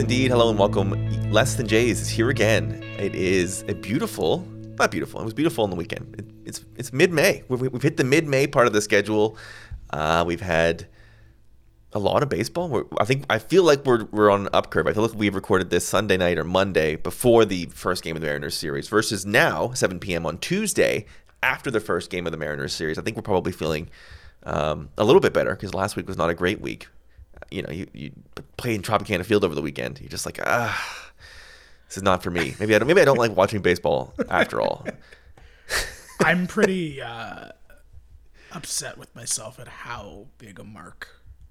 Indeed. Hello and welcome. Less Than Jays is here again. It is a beautiful, not beautiful. It was beautiful on the weekend. It, it's it's mid May. We've, we've hit the mid May part of the schedule. Uh, we've had a lot of baseball. We're, I think I feel like we're we're on an up curve. I feel like we've recorded this Sunday night or Monday before the first game of the Mariners series versus now 7 p.m. on Tuesday after the first game of the Mariners series. I think we're probably feeling um, a little bit better because last week was not a great week. You know, you, you play in Tropicana Field over the weekend. You're just like, ah, this is not for me. Maybe I don't. Maybe I don't like watching baseball after all. I'm pretty uh, upset with myself at how big a mark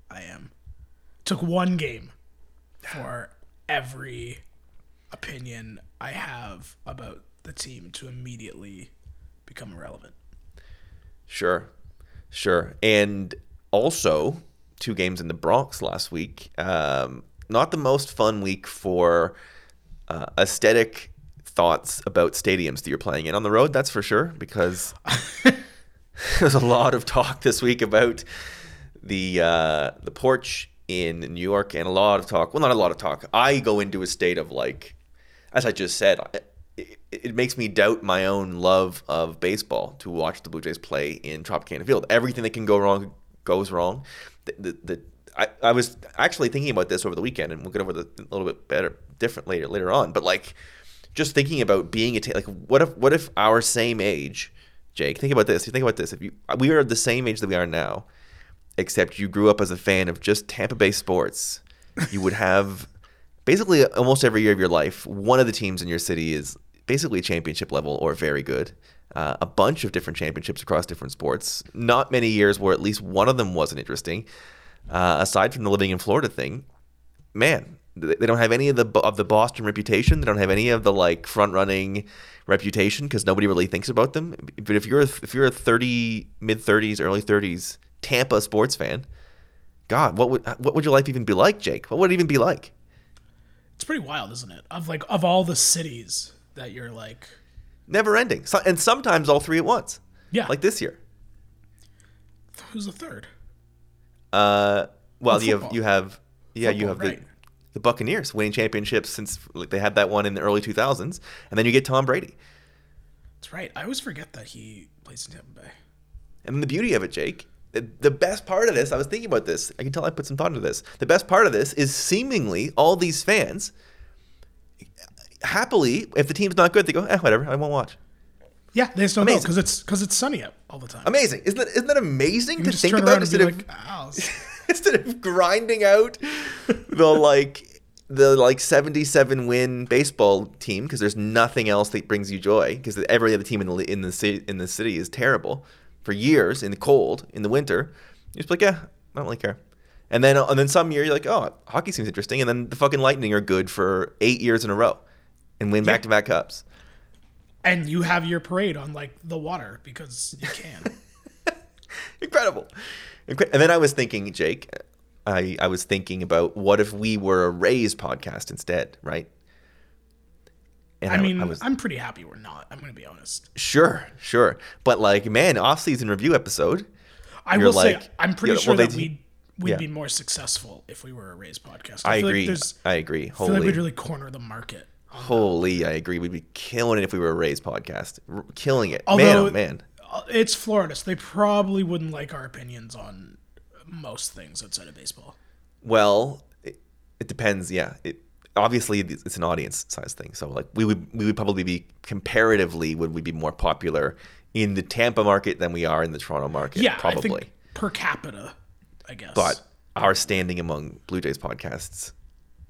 I am. Took one game for every opinion I have about the team to immediately become irrelevant. Sure, sure, and also two games in the Bronx last week. Um, not the most fun week for uh, aesthetic thoughts about stadiums that you're playing in on the road. That's for sure, because there's a lot of talk this week about the uh, the porch in New York, and a lot of talk. Well, not a lot of talk. I go into a state of like, as I just said, it, it makes me doubt my own love of baseball to watch the Blue Jays play in Tropicana Field. Everything that can go wrong goes wrong. The, the, the I, I was actually thinking about this over the weekend, and we'll get over the a little bit better, different later later on. But like, just thinking about being a t- like, what if what if our same age, Jake? Think about this. You think about this. If you we are the same age that we are now, except you grew up as a fan of just Tampa Bay sports, you would have basically almost every year of your life, one of the teams in your city is basically championship level or very good. Uh, a bunch of different championships across different sports. Not many years where at least one of them wasn't interesting. Uh, aside from the living in Florida thing, man, they don't have any of the of the Boston reputation. They don't have any of the like front running reputation because nobody really thinks about them. But if you're a, if you're a thirty mid thirties, early thirties Tampa sports fan, God, what would what would your life even be like, Jake? What would it even be like? It's pretty wild, isn't it? Of like of all the cities that you're like never ending, so, and sometimes all three at once. Yeah, like this year. Who's the third? Uh, well, you have you have yeah, football, you have right. the the Buccaneers winning championships since like, they had that one in the early 2000s, and then you get Tom Brady. That's right. I always forget that he plays in Tampa Bay. And the beauty of it, Jake, the best part of this, I was thinking about this. I can tell I put some thought into this. The best part of this is seemingly all these fans happily, if the team's not good, they go, eh, whatever, I won't watch. Yeah, they just don't amazing. know because it's because it's sunny out all the time. Amazing, isn't that isn't that amazing to think about instead of like, instead of grinding out the like the like 77 win baseball team because there's nothing else that brings you joy because every other team in the in the city in the city is terrible for years in the cold in the winter. You're just like, yeah, I don't really care. And then and then some year you're like, oh, hockey seems interesting. And then the fucking Lightning are good for eight years in a row and win back to back cups. And you have your parade on like the water because you can. Incredible. And then I was thinking, Jake, I, I was thinking about what if we were a Rays podcast instead, right? And I, I mean, I was, I'm pretty happy we're not. I'm going to be honest. Sure, sure. But like, man, off-season review episode. I will like, say, I'm pretty you know, sure well, that we we'd yeah. be more successful if we were a Rays podcast. I, I agree. Like I agree. Holy. I feel like we'd really corner the market. Holy, I agree. We'd be killing it if we were a Rays podcast. R- killing it. Although, man, oh man. Uh, it's Florida, so they probably wouldn't like our opinions on most things outside of baseball. Well, it, it depends. Yeah. It, obviously it's an audience size thing. So like we would we would probably be comparatively would we be more popular in the Tampa market than we are in the Toronto market? Yeah, probably per capita, I guess. But our standing among Blue Jays podcasts,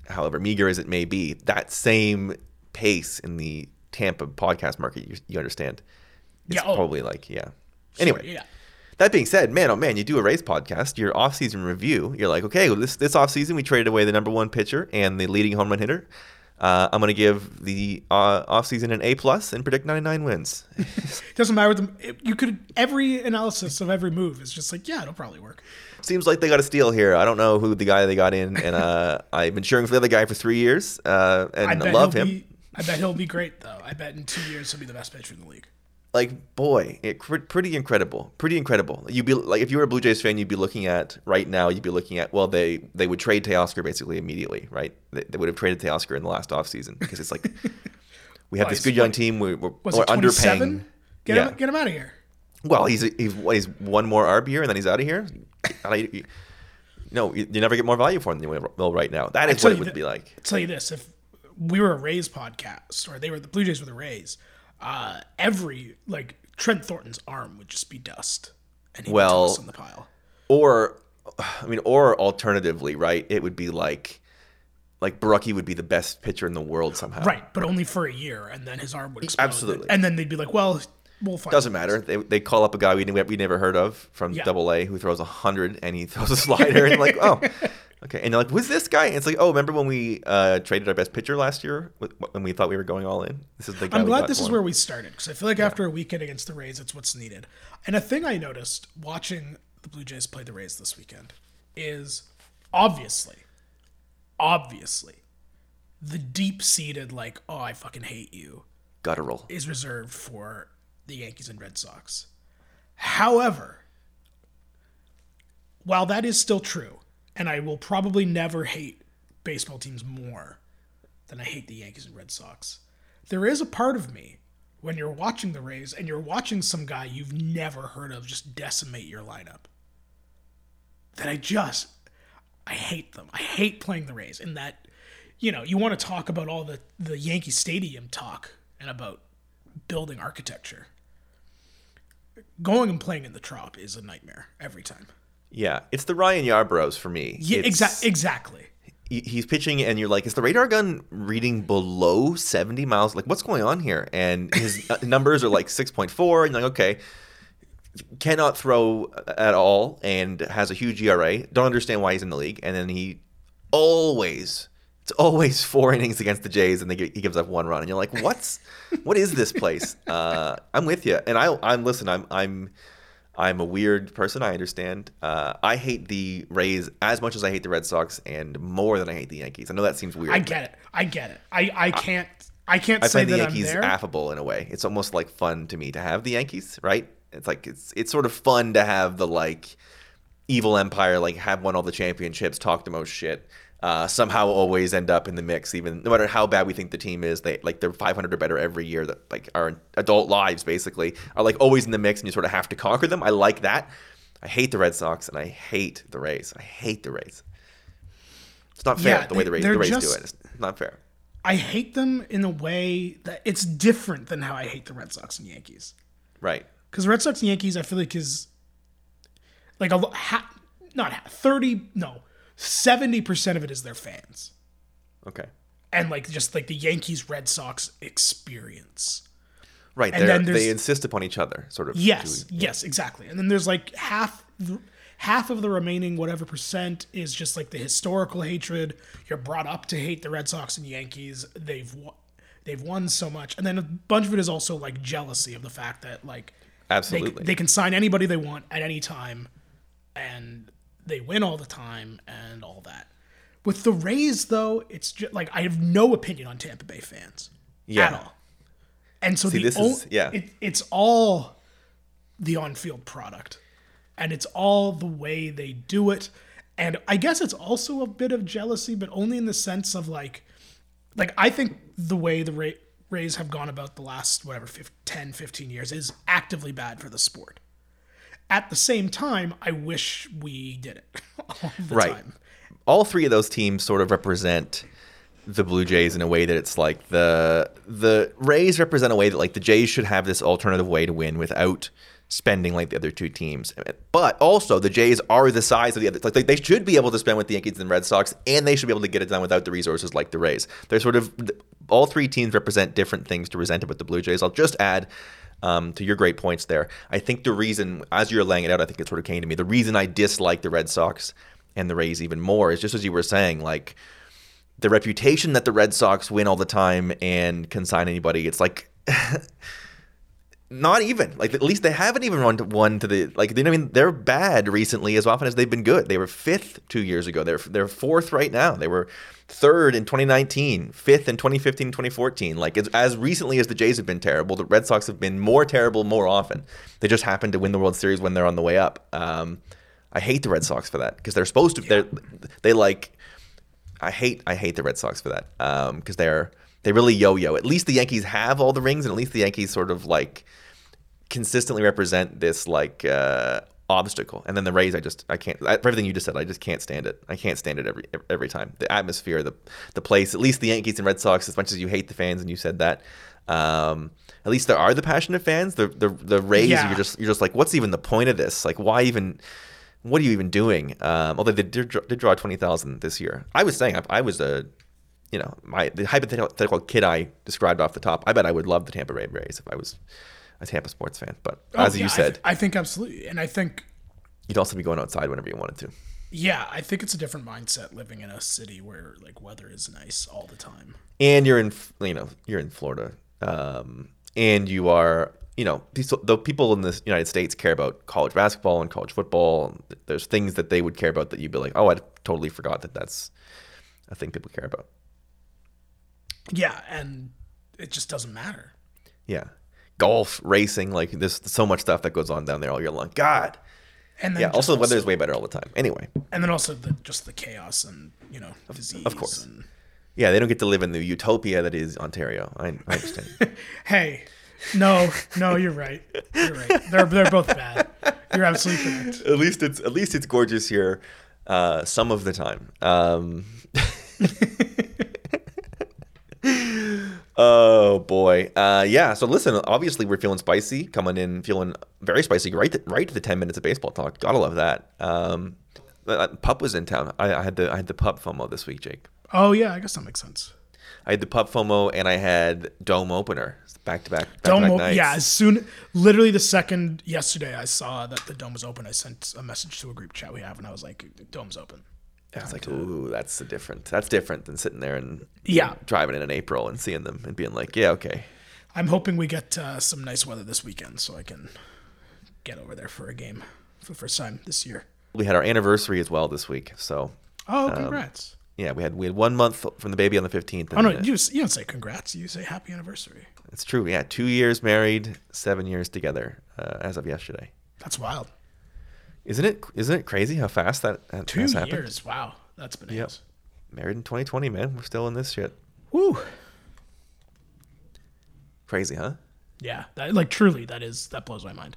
however meager as it may be, that same pace in the Tampa podcast market, you, you understand, it's yeah, oh, probably like yeah. Anyway, sure, yeah. That being said, man, oh man, you do a Rays podcast, your off-season review. You're like, okay, well, this this off-season we traded away the number one pitcher and the leading home run hitter. Uh, I'm going to give the uh, off-season an A plus and predict 99 wins. Doesn't matter. With them. You could every analysis of every move is just like, yeah, it'll probably work. Seems like they got a steal here. I don't know who the guy they got in, and uh, I've been cheering for the other guy for three years, uh, and I, I love him. Be, I bet he'll be great though. I bet in two years he'll be the best pitcher in the league. Like boy, it, pretty incredible, pretty incredible. You'd be like, if you were a Blue Jays fan, you'd be looking at right now. You'd be looking at well, they they would trade Teoscar basically immediately, right? They, they would have traded Teoscar in the last offseason because it's like we have this good young team. We, we're, we're underpaying. Get yeah. him, get him out of here. Well, he's he's he's one more arb here, and then he's out of here. no, you, you, never get more value for him than you will right now. That is what it would be like. I'll tell you this: if we were a Rays podcast, or they were the Blue Jays were the Rays, uh, every like Trent Thornton's arm would just be dust, and he well, would toss on the pile. Or, I mean, or alternatively, right? It would be like, like Borucki would be the best pitcher in the world somehow, right? But only for a year, and then his arm would explode. Absolutely, and then they'd be like, well. We'll Doesn't matter. They, they call up a guy we, we never heard of from yeah. Double A who throws a hundred and he throws a slider and like oh Okay, and they're like, "Who's this guy?" And it's like, "Oh, remember when we uh, traded our best pitcher last year when we thought we were going all in?" This is the. I'm glad this is where we started because I feel like yeah. after a weekend against the Rays, it's what's needed. And a thing I noticed watching the Blue Jays play the Rays this weekend is obviously, obviously, the deep-seated like, "Oh, I fucking hate you," guttural is reserved for the Yankees and Red Sox. However, while that is still true and I will probably never hate baseball teams more than I hate the Yankees and Red Sox. There is a part of me when you're watching the Rays and you're watching some guy you've never heard of just decimate your lineup that I just I hate them. I hate playing the Rays in that you know, you want to talk about all the the Yankee Stadium talk and about building architecture. Going and playing in the Trop is a nightmare every time. Yeah, it's the Ryan Yarbroughs for me. Yeah, exa- exactly. He's pitching, and you're like, is the radar gun reading below 70 miles? Like, what's going on here? And his uh, numbers are like 6.4, and you're like, okay, cannot throw at all, and has a huge ERA. Don't understand why he's in the league. And then he always, it's always four innings against the Jays, and they, he gives up one run, and you're like, what's, what is this place? Uh, I'm with you, and I, I'm listen, I'm, I'm I'm a weird person. I understand. Uh, I hate the Rays as much as I hate the Red Sox, and more than I hate the Yankees. I know that seems weird. I get it. I get it. I, I can't. I can't I say find the Yankees affable in a way. It's almost like fun to me to have the Yankees, right? It's like it's it's sort of fun to have the like evil empire, like have won all the championships, talk the most shit uh, somehow always end up in the mix, even no matter how bad we think the team is. They like they're 500 or better every year. That like our adult lives basically are like always in the mix, and you sort of have to conquer them. I like that. I hate the Red Sox and I hate the Rays. I hate the Rays. It's not fair yeah, the way the Rays, the Rays just, do it. It's not fair. I hate them in a way that it's different than how I hate the Red Sox and Yankees. Right. Because Red Sox and Yankees, I feel like is like a ha, not ha, 30 no 70% of it is their fans. Okay. And like just like the Yankees Red Sox experience. Right. And then they insist upon each other, sort of. Yes. Yeah. Yes, exactly. And then there's like half half of the remaining whatever percent is just like the historical hatred. You're brought up to hate the Red Sox and Yankees. They've they've won so much, and then a bunch of it is also like jealousy of the fact that like absolutely they, they can sign anybody they want at any time, and they win all the time and all that. With the Rays, though, it's just like I have no opinion on Tampa Bay fans yeah. at all. And so See, the o- is, yeah, it, it's all the on-field product, and it's all the way they do it. And I guess it's also a bit of jealousy, but only in the sense of like, like I think the way the Ray- Rays have gone about the last whatever 15, 10, 15 years is actively bad for the sport. At the same time, I wish we did it all the right. time. All three of those teams sort of represent the Blue Jays in a way that it's like the the Rays represent a way that like the Jays should have this alternative way to win without spending like the other two teams. But also the Jays are the size of the other like they should be able to spend with the Yankees and Red Sox and they should be able to get it done without the resources like the Rays. They're sort of all three teams represent different things to resent with the Blue Jays. I'll just add um, to your great points there. I think the reason, as you're laying it out, I think it sort of came to me. The reason I dislike the Red Sox and the Rays even more is just as you were saying, like the reputation that the Red Sox win all the time and can sign anybody. It's like Not even like at least they haven't even run to one to the like. They, I mean, they're bad recently as often as they've been good. They were fifth two years ago. They're they're fourth right now. They were third in 2019, fifth in 2015, 2014. Like as, recently as the Jays have been terrible, the Red Sox have been more terrible more often. They just happen to win the World Series when they're on the way up. Um, I hate the Red Sox for that because they're supposed to. They're they like. I hate I hate the Red Sox for that because they're they really yo-yo. At least the Yankees have all the rings, and at least the Yankees sort of like consistently represent this like uh, obstacle. And then the Rays, I just I can't. I, for everything you just said, I just can't stand it. I can't stand it every every time. The atmosphere, the the place. At least the Yankees and Red Sox, as much as you hate the fans, and you said that. Um, at least there are the passionate fans. The the the Rays, Yeah. you're just you're just like, what's even the point of this? Like, why even? What are you even doing? Um, although they did, draw- did draw twenty thousand this year. I was saying I, I was a you know, my the hypothetical kid I described off the top. I bet I would love the Tampa Bay Rays if I was a Tampa sports fan. But Oh, as yeah, you I said, th- I, think absolutely, and I think you'd also be going outside whenever you wanted to. yeah, I think it's a different mindset living in a city where like weather is nice all the time. And you're in, you know, you're in Florida, um, and you are, you know, these the people in the United States care about college basketball and college football. And there's things that they would care about that you'd be like, oh, I totally forgot that that's a thing people care about. Yeah, and it just doesn't matter. Yeah, golf, racing, like there's so much stuff that goes on down there all year long. God. And then Yeah. Also, the weather is way better all the time. Anyway. and then also the just the chaos and you know disease. of course. And, Yeah, they don't get to live in the utopia that is Ontario. I, I understand. hey, no, no, you're right. You're right. They're they're both bad. You're absolutely correct. at least it's at least it's gorgeous here, uh, some of the time. Um, oh boy, uh, yeah. So listen, obviously we're feeling spicy, coming in feeling very spicy. Right, to, right to the ten minutes of baseball talk. Gotta love that. Um, uh, pup was in town. I, I had the I had the pup FOMO this week, Jake. Oh yeah, I guess that makes sense. I had the pup FOMO and I had dome opener back to back. Dome, op- yeah. As soon, literally the second yesterday I saw that the dome was open, I sent a message to a group chat we have, and I was like, "Dome's open." I was like, ooh, that's a different. That's different than sitting there and Yeah. driving in in April and seeing them and being like, yeah, okay. I'm hoping we get uh, some nice weather this weekend so I can get over there for a game for the first time this year. We had our anniversary as well this week, so Oh, congrats! yeah, we had we had one month from the baby on the fifteenth. oh no, you you don't say congrats. You say happy anniversary. it's true. Yeah, two years married, seven years together uh, as of yesterday. That's wild. Isn't it? Isn't it crazy how fast that, that Two has happened? years. Wow, that's bananas. Married in 2020, man. We're still in this shit. Woo. Crazy, huh? Yeah, that, like truly, that is that blows my mind.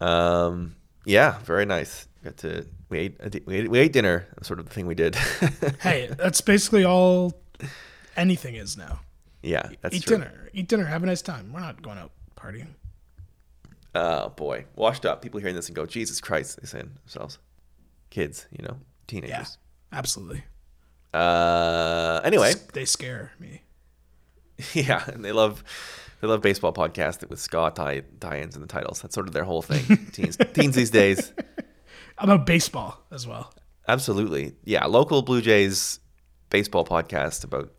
Um, yeah, very nice. Got to we ate we ate, we ate dinner. Sort of the thing we did. Hey, that's basically all anything is now. yeah, that's Eat true. dinner. Eat dinner. Have a nice time. We're not going out partying. Oh boy, washed up. People hearing this and go, Jesus Christ, they say themselves. Kids, you know, teenagers. Yeah, absolutely. Uh, anyway, They scare me. yeah, and they love they love baseball podcast with ska tie tie-ins in the titles. That's sort of their whole thing. teens, teens these days, About baseball as well. absolutely. Yeah, local Blue Jays baseball podcast about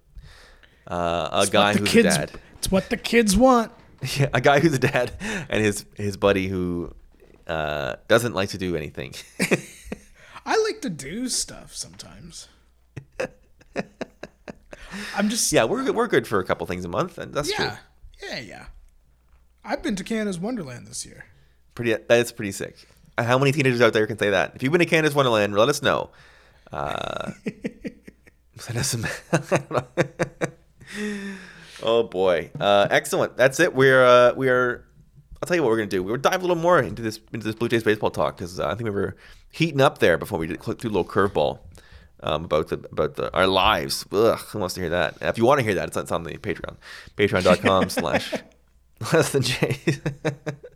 uh, a It's guy who's kids, a dad. It's what the kids want. Yeah, a guy who's a dad and his his buddy who uh, doesn't like to do anything. I like to do stuff sometimes. I'm just yeah, we're good, we're good for a couple things a month, and that's true. yeah, yeah, yeah. I've been to Canada's Wonderland this year. Pretty that is pretty sick. Uh, How many teenagers out there can say that? If you've been to Canada's Wonderland, let us know. Uh, send us some. Oh boy, uh, excellent. That's it. We're uh, we are. I'll tell you what we're gonna do. We'll dive a little more into this into this Blue Jays baseball talk because uh, I think we were heating up there before we did click through a little curveball um, about the about the, our lives. Ugh, who wants to hear that? If you want to hear that, it's, it's on the Patreon, patreon.com slash less than J.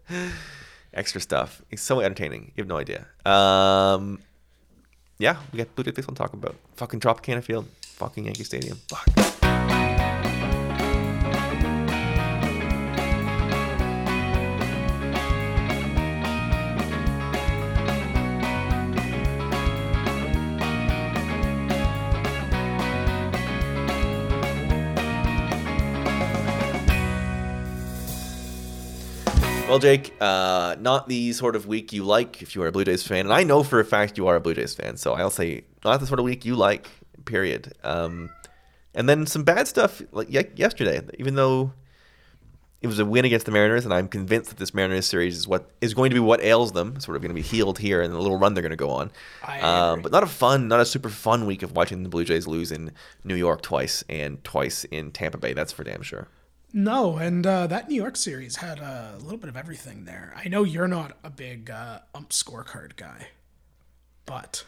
Extra stuff. It's so entertaining. You have no idea. Um, yeah, we got Blue Jays baseball to talk about. Fucking Tropicana Field. Fucking Yankee Stadium. Fuck. Well, Jake, uh, not the sort of week you like if you are a Blue Jays fan, and I know for a fact you are a Blue Jays fan. So I'll say not the sort of week you like. Period. Um, and then some bad stuff like ye- yesterday. Even though it was a win against the Mariners, and I'm convinced that this Mariners series is what is going to be what ails them. Sort of going to be healed here and the little run they're going to go on. Um, but not a fun, not a super fun week of watching the Blue Jays lose in New York twice and twice in Tampa Bay. That's for damn sure. No, and uh, that New York series had a little bit of everything there. I know you're not a big uh, ump scorecard guy, but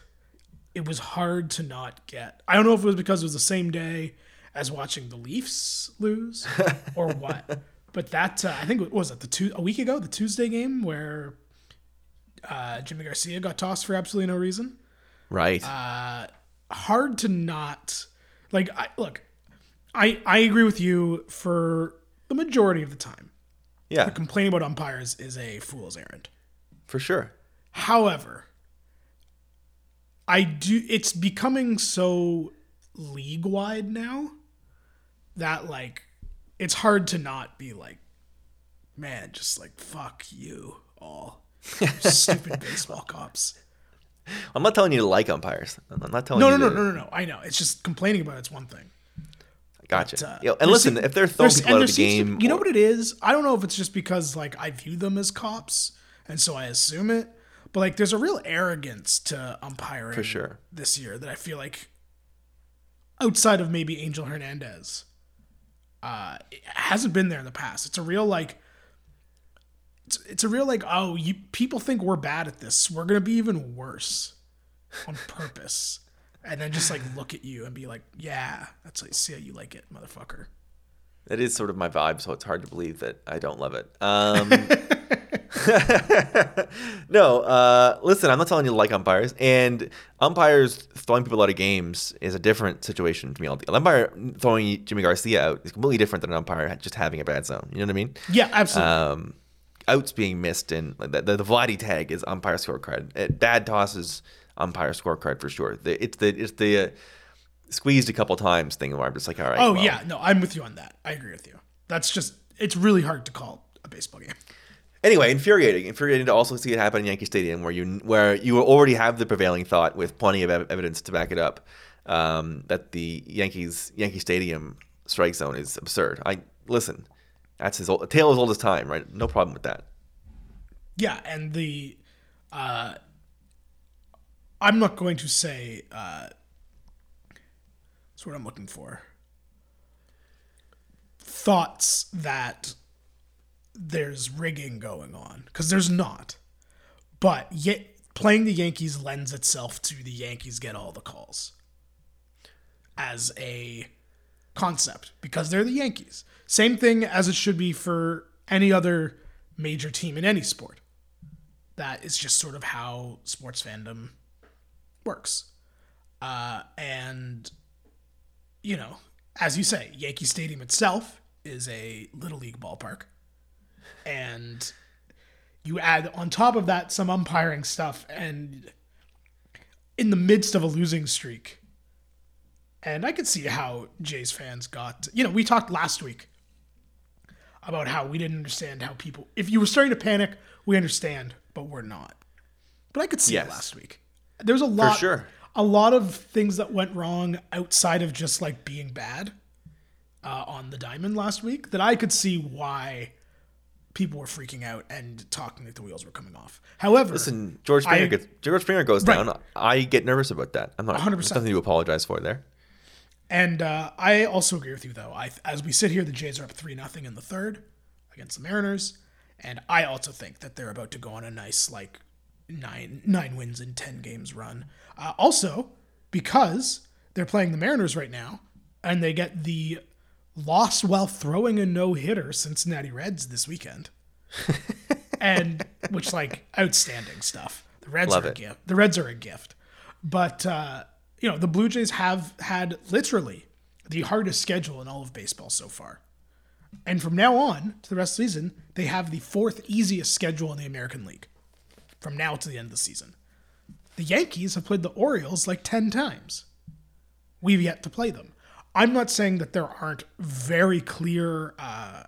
it was hard to not get. I don't know if it was because it was the same day as watching the Leafs lose or what, but that uh, I think it was it the two a week ago the Tuesday game where uh, Yimi Garcia got tossed for absolutely no reason. Right. Uh, hard to not like. I, look, I I agree with you for the majority of the time. yeah, Complaining about umpires is a fool's errand. for sure. However, I do. It's becoming so league wide now that like it's hard to not be like, man, just like fuck you all, stupid baseball cops. I'm not telling you to like umpires. I'm not telling No, you. no, no, no, no, no. I know. It's just complaining about it's one thing. Gotcha. But, uh, Yo, and listen, seem- if they're throwing out of the game, you know what it is? I don't know if it's just because like I view them as cops, and so I assume it. But like, there's a real arrogance to umpiring For sure. this year that I feel like, outside of maybe Angel Hernandez, uh, it hasn't been there in the past. It's a real like. It's, it's a real like oh you people think we're bad at this we're gonna be even worse on purpose and then just like look at you and be like yeah that's like see how you like it motherfucker That is sort of my vibe, so it's hard to believe that I don't love it. Um, no, uh, listen, I'm not telling you to like umpires, and umpires throwing people out of games is a different situation to me. An umpire throwing Yimi Garcia out is completely different than an umpire just having a bad zone. You know what I mean? Yeah, absolutely. Um, outs being missed and the, the, the Vladdy tag is umpire scorecard. Bad tosses umpire scorecard for sure. The, it's the it's the uh, squeezed a couple times thing where I'm just like, all right. oh well, yeah, no, I'm with you on that. I agree with you. That's just it's really hard to call a baseball game. Anyway, infuriating. Infuriating to also see it happen in Yankee Stadium, where you where you already have the prevailing thought with plenty of evidence to back it up um, that the Yankees Yankee Stadium strike zone is absurd. I listen. That's his old, tale as old as time, right? No problem with that. Yeah, and the uh I'm not going to say uh that's what I'm looking for. Thoughts that there's rigging going on because there's not. But yet playing the Yankees lends itself to the Yankees get all the calls as a concept because they're the Yankees. Same thing as it should be for any other major team in any sport. That is just sort of how sports fandom works. Uh, and, you know, as you say, Yankee Stadium itself is a little league ballpark. And you add on top of that some umpiring stuff, and in the midst of a losing streak, and I could see how Jays fans got. You know, we talked last week about how we didn't understand how people. If you were starting to panic, we understand, but we're not. But I could see Yes. it last week. There's a lot, sure. a lot of things that went wrong outside of just like being bad uh, on the diamond last week that I could see why people were freaking out and talking that the wheels were coming off. However, Listen, George Springer I- gets George Springer goes Right. down. I get nervous about that. I'm not. 100%. There's nothing to apologize for there. And uh, I also agree with you, though. I, as we sit here, the Jays are up three nothing in the third against the Mariners, and I also think that they're about to go on a nice like nine nine wins in ten games run. Uh, also, because they're playing the Mariners right now, and they get the loss while throwing a no hitter Cincinnati Reds this weekend, and which like outstanding stuff. The Reds Love are it. a gift. The Reds are a gift, but uh, you know the Blue Jays have had literally the hardest schedule in all of baseball so far. And from now on to the rest of the season, they have the fourth easiest schedule in the American League. From now to the end of the season, the Yankees have played the Orioles like ten times. We've yet to play them. I'm not saying that there aren't very clear uh,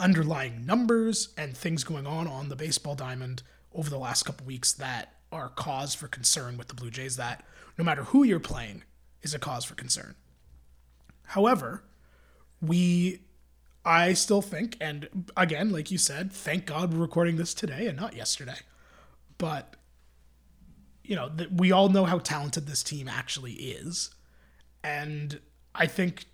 underlying numbers and things going on on the baseball diamond over the last couple weeks that are cause for concern with the Blue Jays that no matter who you're playing is a cause for concern. However, we I still think and again like you said, thank God we're recording this today and not yesterday. But you know, we all know how talented this team actually is. And I think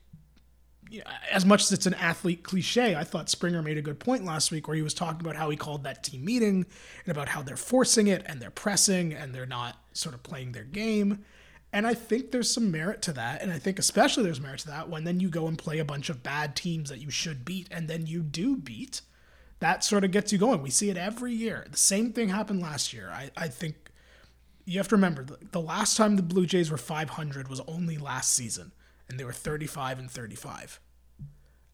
as much as it's an athlete cliche, I thought Springer made a good point last week where he was talking about how he called that team meeting and about how they're forcing it and they're pressing and they're not sort of playing their game. And I think there's some merit to that. And I think especially there's merit to that when then you go and play a bunch of bad teams that you should beat and then you do beat. That sort of gets you going. We see it every year. The same thing happened last year. I, I think you have to remember the, the last time the Blue Jays were 500 was only last season and they were 35 and 35.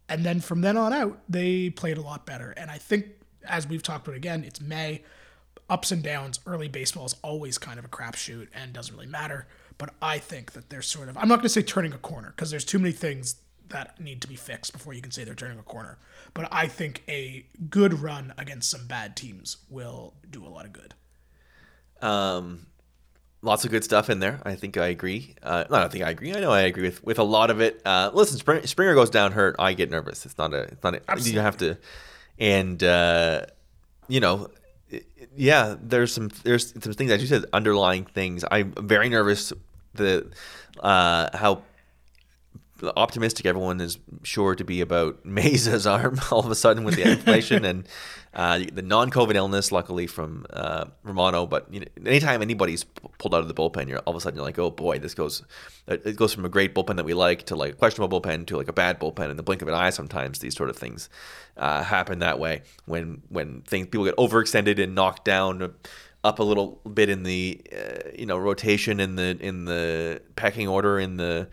And then from then on out, they played a lot better. And I think, as we've talked about again, it's May, ups and downs. Early baseball is always kind of a crapshoot and doesn't really matter. But I think that they're sort of, I'm not going to say turning a corner because there's too many things that need to be fixed before you can say they're turning a corner. But I think a good run against some bad teams will do a lot of good. Um, lots of good stuff in there. I think I agree. Uh, not I think I agree. I know I agree with, with a lot of it. Uh, listen, Springer, Springer goes down hurt. I get nervous. It's not a. It's not. A, Absolutely. you have to, and uh, you know, yeah. There's some there's some things as you said underlying things. I'm very nervous. The uh, how optimistic everyone is sure to be about Mayza's arm all of a sudden with the inflation and uh, the non-COVID illness, luckily from uh, Romano. But you know, anytime anybody's pulled out of the bullpen, you're all of a sudden you're like, oh boy, this goes it goes from a great bullpen that we like to like a questionable bullpen to like a bad bullpen in the blink of an eye. Sometimes these sort of things uh, happen that way when when things people get overextended and knocked down up a little bit in the uh, you know rotation in the in the pecking order in the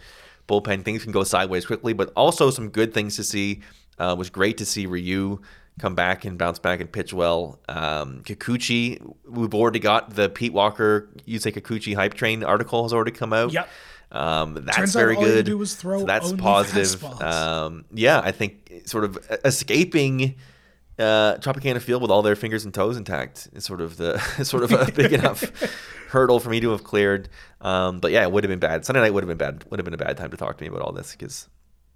bullpen. Things can go sideways quickly, but also some good things to see. Uh, it was great to see Ryu come back and bounce back and pitch well. Um, Kikuchi, we've already got the Pete Walker you Yusei Kikuchi hype train article has already come out. Yep. Um, that's Turns very good. so that's positive. Um, yeah, I think sort of escaping uh, Tropicana Field with all their fingers and toes intact is sort of the sort of a big enough hurdle for me to have cleared. Um, but yeah, it would have been bad. Sunday night would have been bad. Would have been a bad time to talk to me about all this because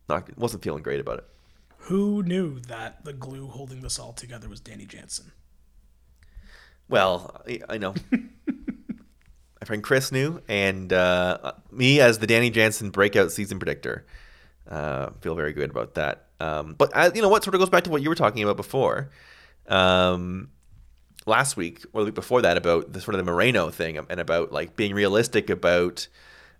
not wasn't feeling great about it. Who knew that the glue holding this all together was Danny Jansen? Well, I, I know. My friend Chris knew, and uh, me as the Danny Jansen breakout season predictor. Uh, feel very good about that. Um, but I, you know what? Sort of goes back to what you were talking about before. Um, last week or the week before that about the sort of the Moreno thing and about like being realistic about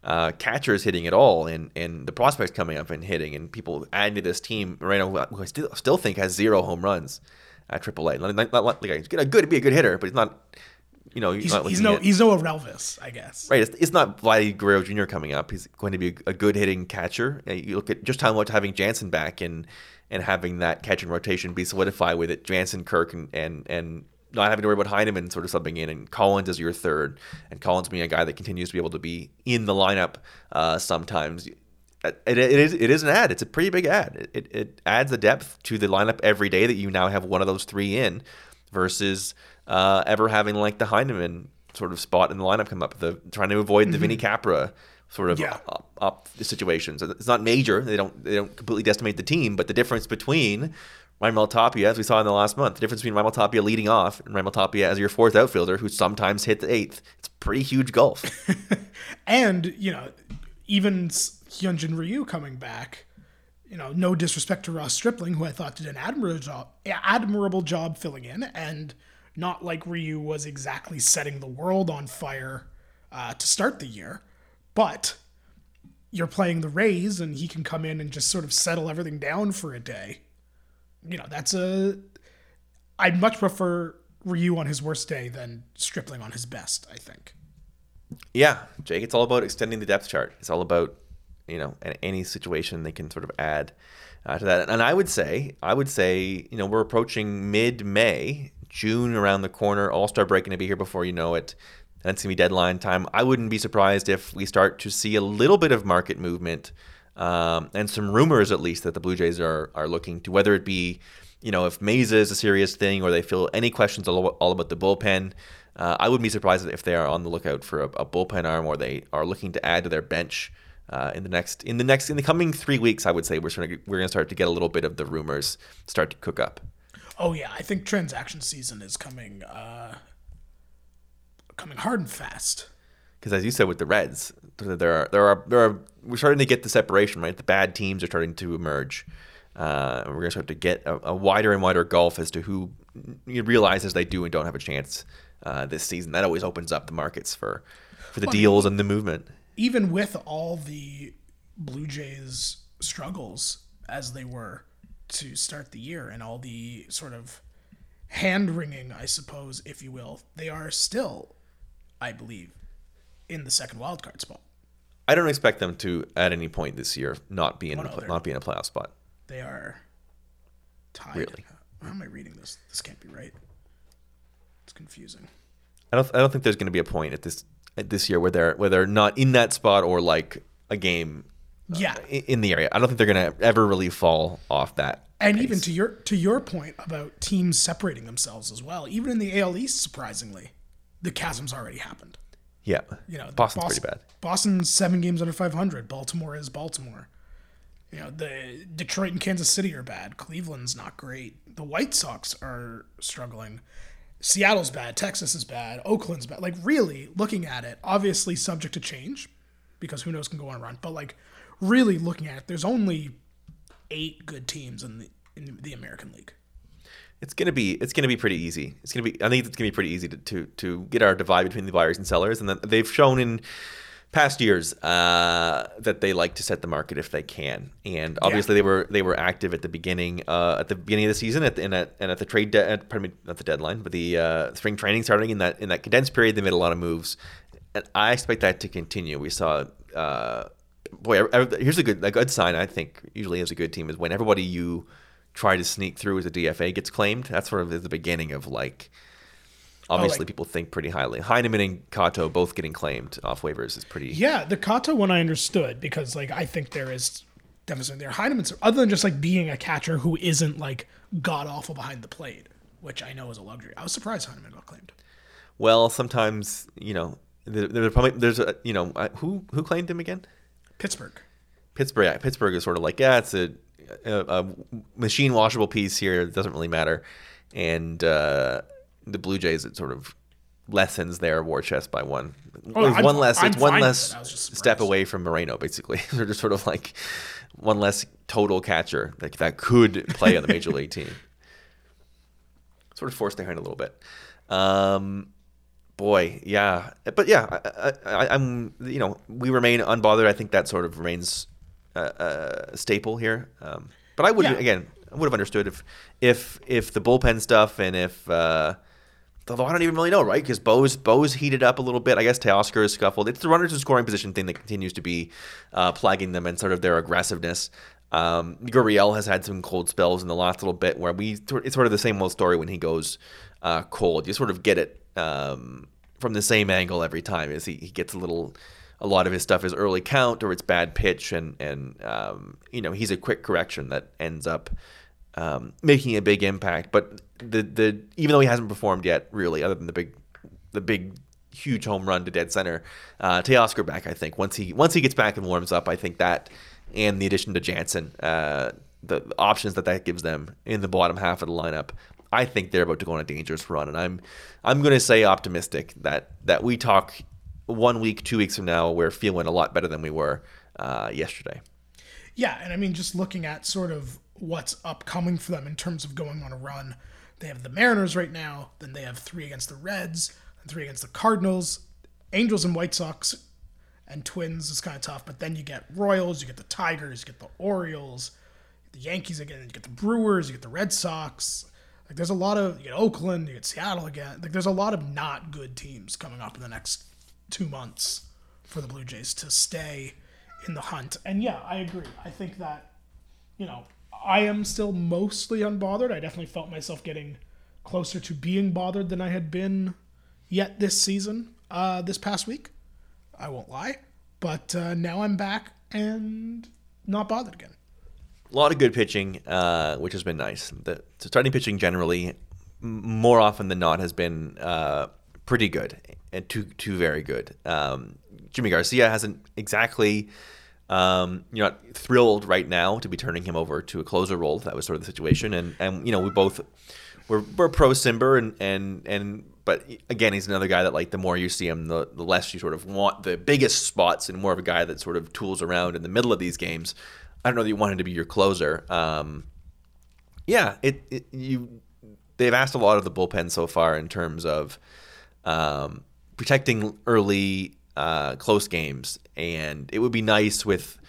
uh, catchers hitting it all and, and the prospects coming up and hitting and people adding to this team. Moreno, who I still, still think has zero home runs at AAA. Not like he's gonna good be a good hitter, but he's not. You know, he's, he's no at, he's no Relvis, I guess. Right, it's, it's not Vladdy Guerrero Jr. coming up. He's going to be a, good hitting catcher. You look at just how much having Jansen back and and having that catching rotation be solidified with it, Jansen, Kirk, and and and not having to worry about Heineman sort of subbing in, and Collins as your third, and Collins being a guy that continues to be able to be in the lineup uh, sometimes. It, it, it is it is an ad. It's a pretty big ad. It, it adds the depth to the lineup every day that you now have one of those three in, versus uh, ever having like the Heineman sort of spot in the lineup come up. The trying to avoid the mm-hmm. Vinny Capra sort of yeah. up, up the situation. So it's not major. They don't they don't completely decimate the team, but the difference between Raimel Tapia, as we saw in the last month, the difference between Raimel Tapia leading off and Raimel Tapia as your fourth outfielder, who sometimes hit the eighth, it's pretty huge gulf. and you know, even Hyunjin Ryu coming back. You know, no disrespect to Ross Stripling, who I thought did an admirable job, admirable job filling in, and not like Ryu was exactly setting the world on fire uh, to start the year, but you're playing the Rays, and he can come in and just sort of settle everything down for a day you know, that's a. I'd much prefer Ryu on his worst day than Stripling on his best. I think. Yeah, Jake. It's all about extending the depth chart. It's all about you know any situation they can sort of add uh, to that. And I would say, I would say, you know, we're approaching mid-May, June around the corner. All Star break going to be here before you know it. That's going to be deadline time. I wouldn't be surprised if we start to see a little bit of market movement um, and some rumors at least that the Blue Jays are are looking to whether it be, you know, if Mayza is a serious thing or they feel any questions all, all about the bullpen. Uh, I wouldn't be surprised if they are on the lookout for a, a bullpen arm or they are looking to add to their bench. Uh, in the next, in the next, in the coming three weeks, I would say we're starting, we're going to start to get a little bit of the rumors start to cook up. Oh yeah, I think transaction season is coming, uh, coming hard and fast. Because as you said with the Reds, there are there are there are we're starting to get the separation right. The bad teams are starting to emerge. Uh, we're going to start to get a, a, wider and wider gulf as to who you realize as they do and don't have a chance uh, this season. That always opens up the markets for for the well, deals and the movement. Even with all the Blue Jays struggles as they were to start the year and all the sort of hand wringing, I suppose, if you will, they are still, I believe, in the second wildcard spot. I don't expect them to at any point this year not be in a, not be in a playoff spot. They are tied. Really? How am I reading this? This can't be right. It's confusing. I don't. I don't think there's going to be a point at this at this year where they're where they're not in that spot or like a game. Uh, yeah. in the area, I don't think they're going to ever really fall off that. And pace. even to your to your point about teams separating themselves as well, even in the AL East, surprisingly, the chasm's already happened. Yeah. You know, Boston's Boston, pretty bad. Boston's seven games under 500. Baltimore is Baltimore. You know, the Detroit and Kansas City are bad. Cleveland's not great. The White Sox are struggling. Seattle's bad. Texas is bad. Oakland's bad. Like, really, looking at it, obviously subject to change because who knows can go on a run. But, like, really looking at it, there's only eight good teams in the, in the American League it's gonna be it's gonna be pretty easy. It's gonna be I think it's gonna be pretty easy to to, to get our divide between the buyers and sellers, and that they've shown in past years uh, that they like to set the market if they can. And obviously yeah. they were they were active at the beginning uh, at the beginning of the season at the, and at and at the trade de- at, pardon me not the deadline, but the uh, spring training starting in that in that condensed period they made a lot of moves, and I expect that to continue. We saw. Uh, boy, here's a good a good sign. I think usually as a good team is when everybody you try to sneak through as a DFA gets claimed. That's sort of the beginning of like. Obviously, oh, like, people think pretty highly. Heineman and Katoh both getting claimed off waivers is pretty. Yeah, the Katoh one I understood because like I think there is deficit there. Heineman's other than just like being a catcher who isn't like god awful behind the plate, which I know is a luxury. I was surprised Heineman got claimed. Well, sometimes you know there's probably there's a you know who who claimed him again. Pittsburgh. Pittsburgh. Yeah, Pittsburgh is sort of like yeah, it's a a, a machine washable piece here. It doesn't really matter. And uh, the Blue Jays, it sort of lessens their war chest by one. Oh, one I'm, less. I'm it's one less step away from Moreno. Basically, they're just sort of like one less total catcher that that could play on the major league team. Sort of forced their hand a little bit. Um, boy, yeah, but yeah, I, am you know we remain unbothered. I think that sort of remains a, a staple here. Um, but I would yeah. again, I would have understood if if if the bullpen stuff and if uh, although I don't even really know, right? Because Bo's Bo's heated up a little bit. I guess Teoscar is scuffled. It's the runners in scoring position thing that continues to be uh, plaguing them and sort of their aggressiveness. Um, Gurriel has had some cold spells in the last little bit where we it's sort of the same old story when he goes uh, cold. You sort of get it um, from the same angle every time as he, he gets a little a lot of his stuff is early count or it's bad pitch, and and um, you know he's a quick correction that ends up um, making a big impact. But the the even though he hasn't performed yet, really, other than the big the big huge home run to dead center, uh, Teoscar back. I think once he once he gets back and warms up, I think that and the addition to Jansen, uh, the options that that gives them in the bottom half of the lineup, I think they're about to go on a dangerous run, and I'm I'm going to say optimistic that that we talk one week, two weeks from now, we're feeling a lot better than we were uh, yesterday. Yeah, and I mean, just looking at sort of what's upcoming for them in terms of going on a run, they have the Mariners right now, then they have three against the Reds, and three against the Cardinals, Angels and White Sox, and Twins is kind of tough. But then you get Royals, you get the Tigers, you get the Orioles, the Yankees again, you get the Brewers, you get the Red Sox. Like there's a lot of you get Oakland, you get Seattle again. Like there's a lot of not good teams coming up in the next two months for the Blue Jays to stay in the hunt. And yeah, I agree. I think that, you know, I am still mostly unbothered. I definitely felt myself getting closer to being bothered than I had been yet this season, uh, this past week. I won't lie. But uh, now I'm back and not bothered again. A lot of good pitching, uh, which has been nice. The, starting pitching generally, more often than not, has been uh, pretty good and too too very good. Um, Yimi Garcia hasn't exactly. Um, you're not thrilled right now to be turning him over to a closer role. That was sort of the situation, and and you know we both we're, we're pro Cimber and and and but again he's another guy that like the more you see him the, the less you sort of want the biggest spots and more of a guy that sort of tools around in the middle of these games. I don't know that you want him to be your closer. Um, yeah, it, it you they've asked a lot of the bullpen so far in terms of um, protecting early uh, close games, and it would be nice with.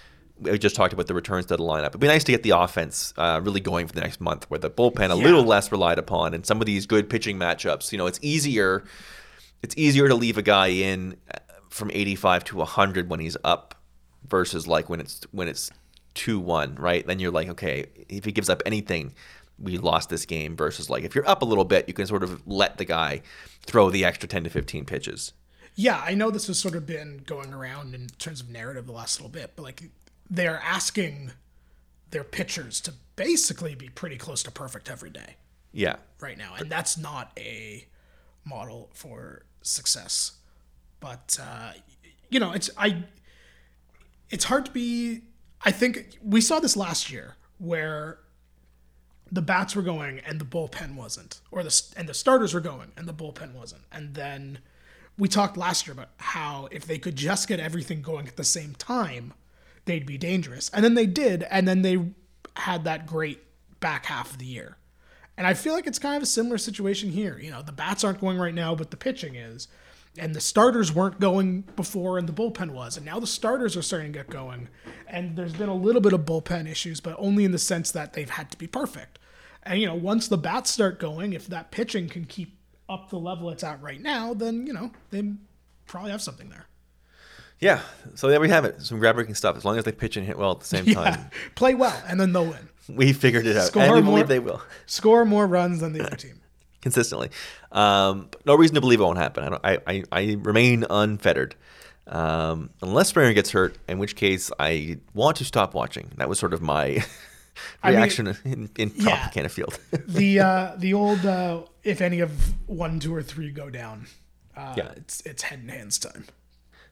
We just talked about the returns to the lineup. It'd be nice to get the offense uh, really going for the next month, where the bullpen a Yeah. little less relied upon, and some of these good pitching matchups. You know, it's easier. It's easier to leave a guy in uh, from 85 to 100 when he's up, versus like when it's when it's two one, right? Then you're like, okay, if he gives up anything, we lost this game. Versus like if you're up a little bit, you can sort of let the guy throw the extra 10 to 15 pitches. Yeah, I know this has sort of been going around in terms of narrative the last little bit, but like they're asking their pitchers to basically be pretty close to perfect every day Yeah, right now, and that's not a model for success. But uh, you know, it's I. It's hard to be. I think we saw this last year where the bats were going and the bullpen wasn't, or the and the starters were going and the bullpen wasn't, and then we talked last year about how if they could just get everything going at the same time, they'd be dangerous, and then they did, and then they had that great back half of the year. And I feel like it's kind of a similar situation here. You know, the bats aren't going right now, but the pitching is. And the starters weren't going before, and the bullpen was. And now the starters are starting to get going. And there's been a little bit of bullpen issues, but only in the sense that they've had to be perfect. And, you know, once the bats start going, if that pitching can keep up the level it's at right now, then, you know, they probably have something there. yeah. So there we have it. Some groundbreaking stuff. As long as they pitch and hit well at the same Yeah. time, Play well, and then they'll win. we figured it out, Score and we more- believe they will. Score more runs than the other team. Consistently. Um, no reason to believe it won't happen. I, don't, I, I, remain unfettered. Um, unless Springer gets hurt, in which case I want to stop watching. That was sort of my I mean, reaction in, in yeah. Tropicana Field. the uh, the old uh, if any of one, two, or three go down, uh, Yeah. it's it's head and hands time.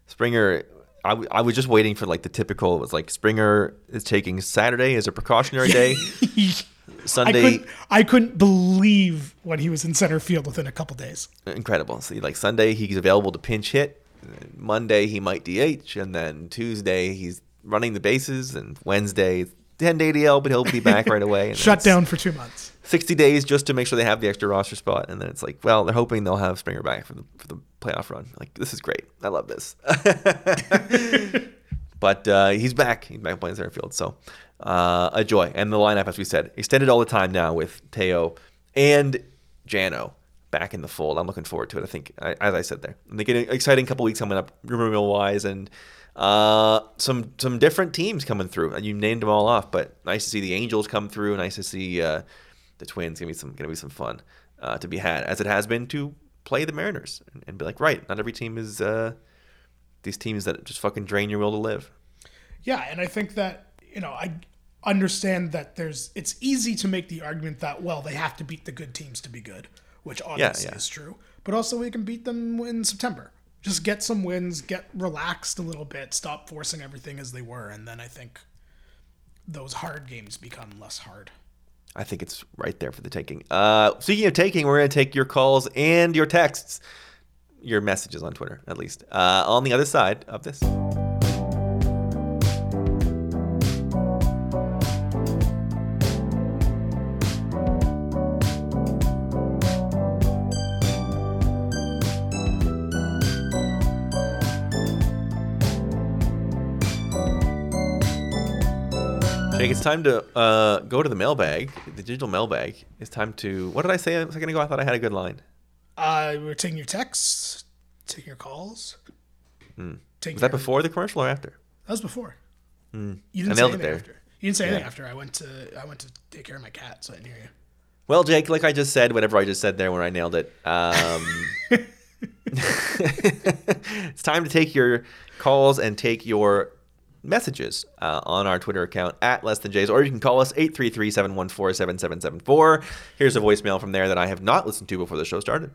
Springer, I, w- I was just waiting for like the typical. It was like Springer is taking Saturday as a precautionary day. I Sunday, couldn't I couldn't believe when he was in center field within a couple days. incredible. See, like Sunday, he's available to pinch hit. Monday, he might DH, and then Tuesday, he's running the bases, and Wednesday, 10 day DL, but he'll be back right away. And Shut down for two months. 60 days just to make sure they have the extra roster spot, and then it's like, well, they're hoping they'll have Springer back for the for the playoff run. Like, this is great. I love this. but uh, he's back. He's back playing center field, so uh, a joy. And the lineup, as we said, extended all the time now with Teo and Jano back in the fold. I'm looking forward to it. I think, as I said there, I think an exciting couple weeks coming up, rumor mill wise, and uh, some some different teams coming through. And you named them all off, but nice to see the Angels come through. Nice to see uh, the Twins. Gonna be some gonna be some fun uh, to be had, as it has been to play the Mariners and, and be like, right, not every team is uh, these teams that just fucking drain your will to live. Yeah, and I think that you know I understand that there's it's easy to make the argument that well they have to beat the good teams to be good, which obviously yeah. is true. But also we can beat them in September. Just get some wins, get relaxed a little bit, stop forcing everything as they were, and then I think those hard games become less hard. I think it's right there for the taking. Uh, speaking of taking, we're going to take your calls and your texts, your messages on Twitter, at least, uh, on the other side of this. Jake, it's time to uh, go to the mailbag, the digital mailbag. It's time to. What did I say a second ago? I thought I had a good line. Uh, we're taking your texts, taking your calls. Hmm. Was that your- before the commercial or after? That was before. You Hmm. Didn't say nailed it anything there. after. You didn't say anything Yeah. after. I went to I went to take care of my cat, so I didn't hear you. Well, Jake, like I just said, whatever I just said there when I nailed it. Um, it's time to take your calls and take your messages uh, on our Twitter account at Less Than Jays, or you can call us 833 714 7774. Here's a voicemail from there that I have not listened to before the show started.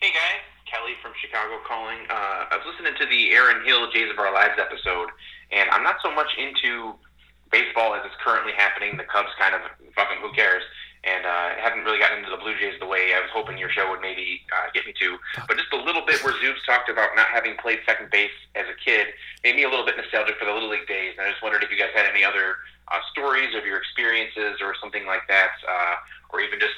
Hey guys, Kelly from Chicago calling. Uh, I was listening to the Aaron Hill Jays of Our Lives episode, and I'm not so much into baseball as it's currently happening. The Cubs kind of fucking who cares and uh, haven't really gotten into the Blue Jays the way I was hoping your show would maybe uh, get me to. But just a little bit where Zoobs talked about not having played second base as a kid made me a little bit nostalgic for the Little League days. And I just wondered if you guys had any other uh, stories of your experiences or something like that, uh, or even just.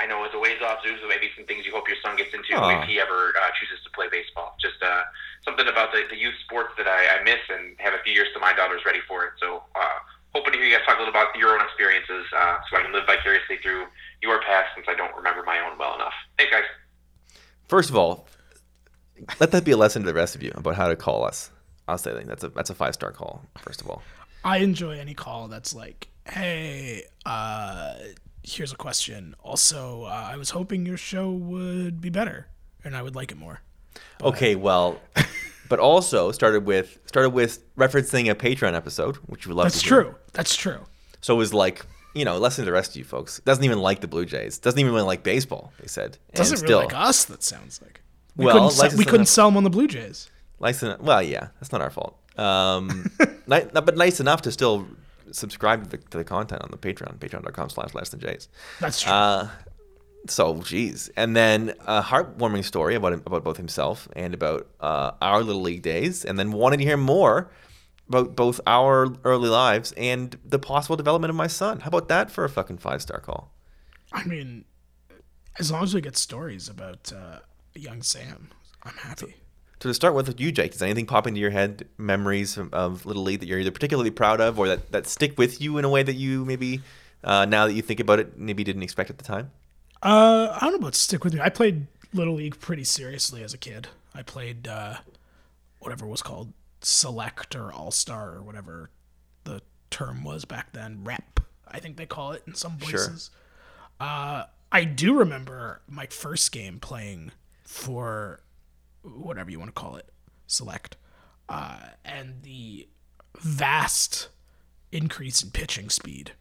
I know it's a ways off, Zoobs, but maybe some things you hope your son gets into Aw. if he ever uh, chooses to play baseball. Just uh, something about the, the youth sports that I, I miss and have a few years till my daughter's ready for it. So uh, hoping to hear you guys talk a little about your own experiences uh, so I can live vicariously through your past since I don't remember my own well enough. Thanks, guys. First of all, let that be a lesson to the rest of you about how to call us. I'll say that that's a that's a five star call. First of all, I enjoy any call that's like, "Hey, uh, here's a question. Also, uh, I was hoping your show would be better, and I would like it more." okay, well, but also started with started with referencing a Patreon episode, which we love. That's true. That's true. So it was like you know, less than the rest of you folks. Doesn't even like the Blue Jays. Doesn't even really like baseball. They said. And Doesn't still, really like us. That sounds like. We Well, couldn't, sell, we couldn't enough- sell them on the Blue Jays. Nice enough. Well, yeah, that's not our fault. Um, but nice enough to still subscribe to the, to the content on the Patreon, patreon.com slash less than Jays. That's true. Uh, so, geez. And then a heartwarming story about about both himself and about uh, our little league days, and then wanting to hear more about both our early lives and the possible development of my son. How about that for a fucking five star call? I mean, as long as we get stories about uh, young Sam, I'm happy. So to start with, with you, Jake, does anything pop into your head, memories of, of Little League that you're either particularly proud of or that, that stick with you in a way that you maybe, uh, now that you think about it, maybe didn't expect at the time? Uh, I don't know about stick with me. I played Little League pretty seriously as a kid. I played uh, whatever was called Select or All Star or whatever the term was back then. Rep, I think they call it in some Sure. places. Uh, I do remember my first game playing for whatever you want to call it, Select, uh, and the vast increase in pitching speed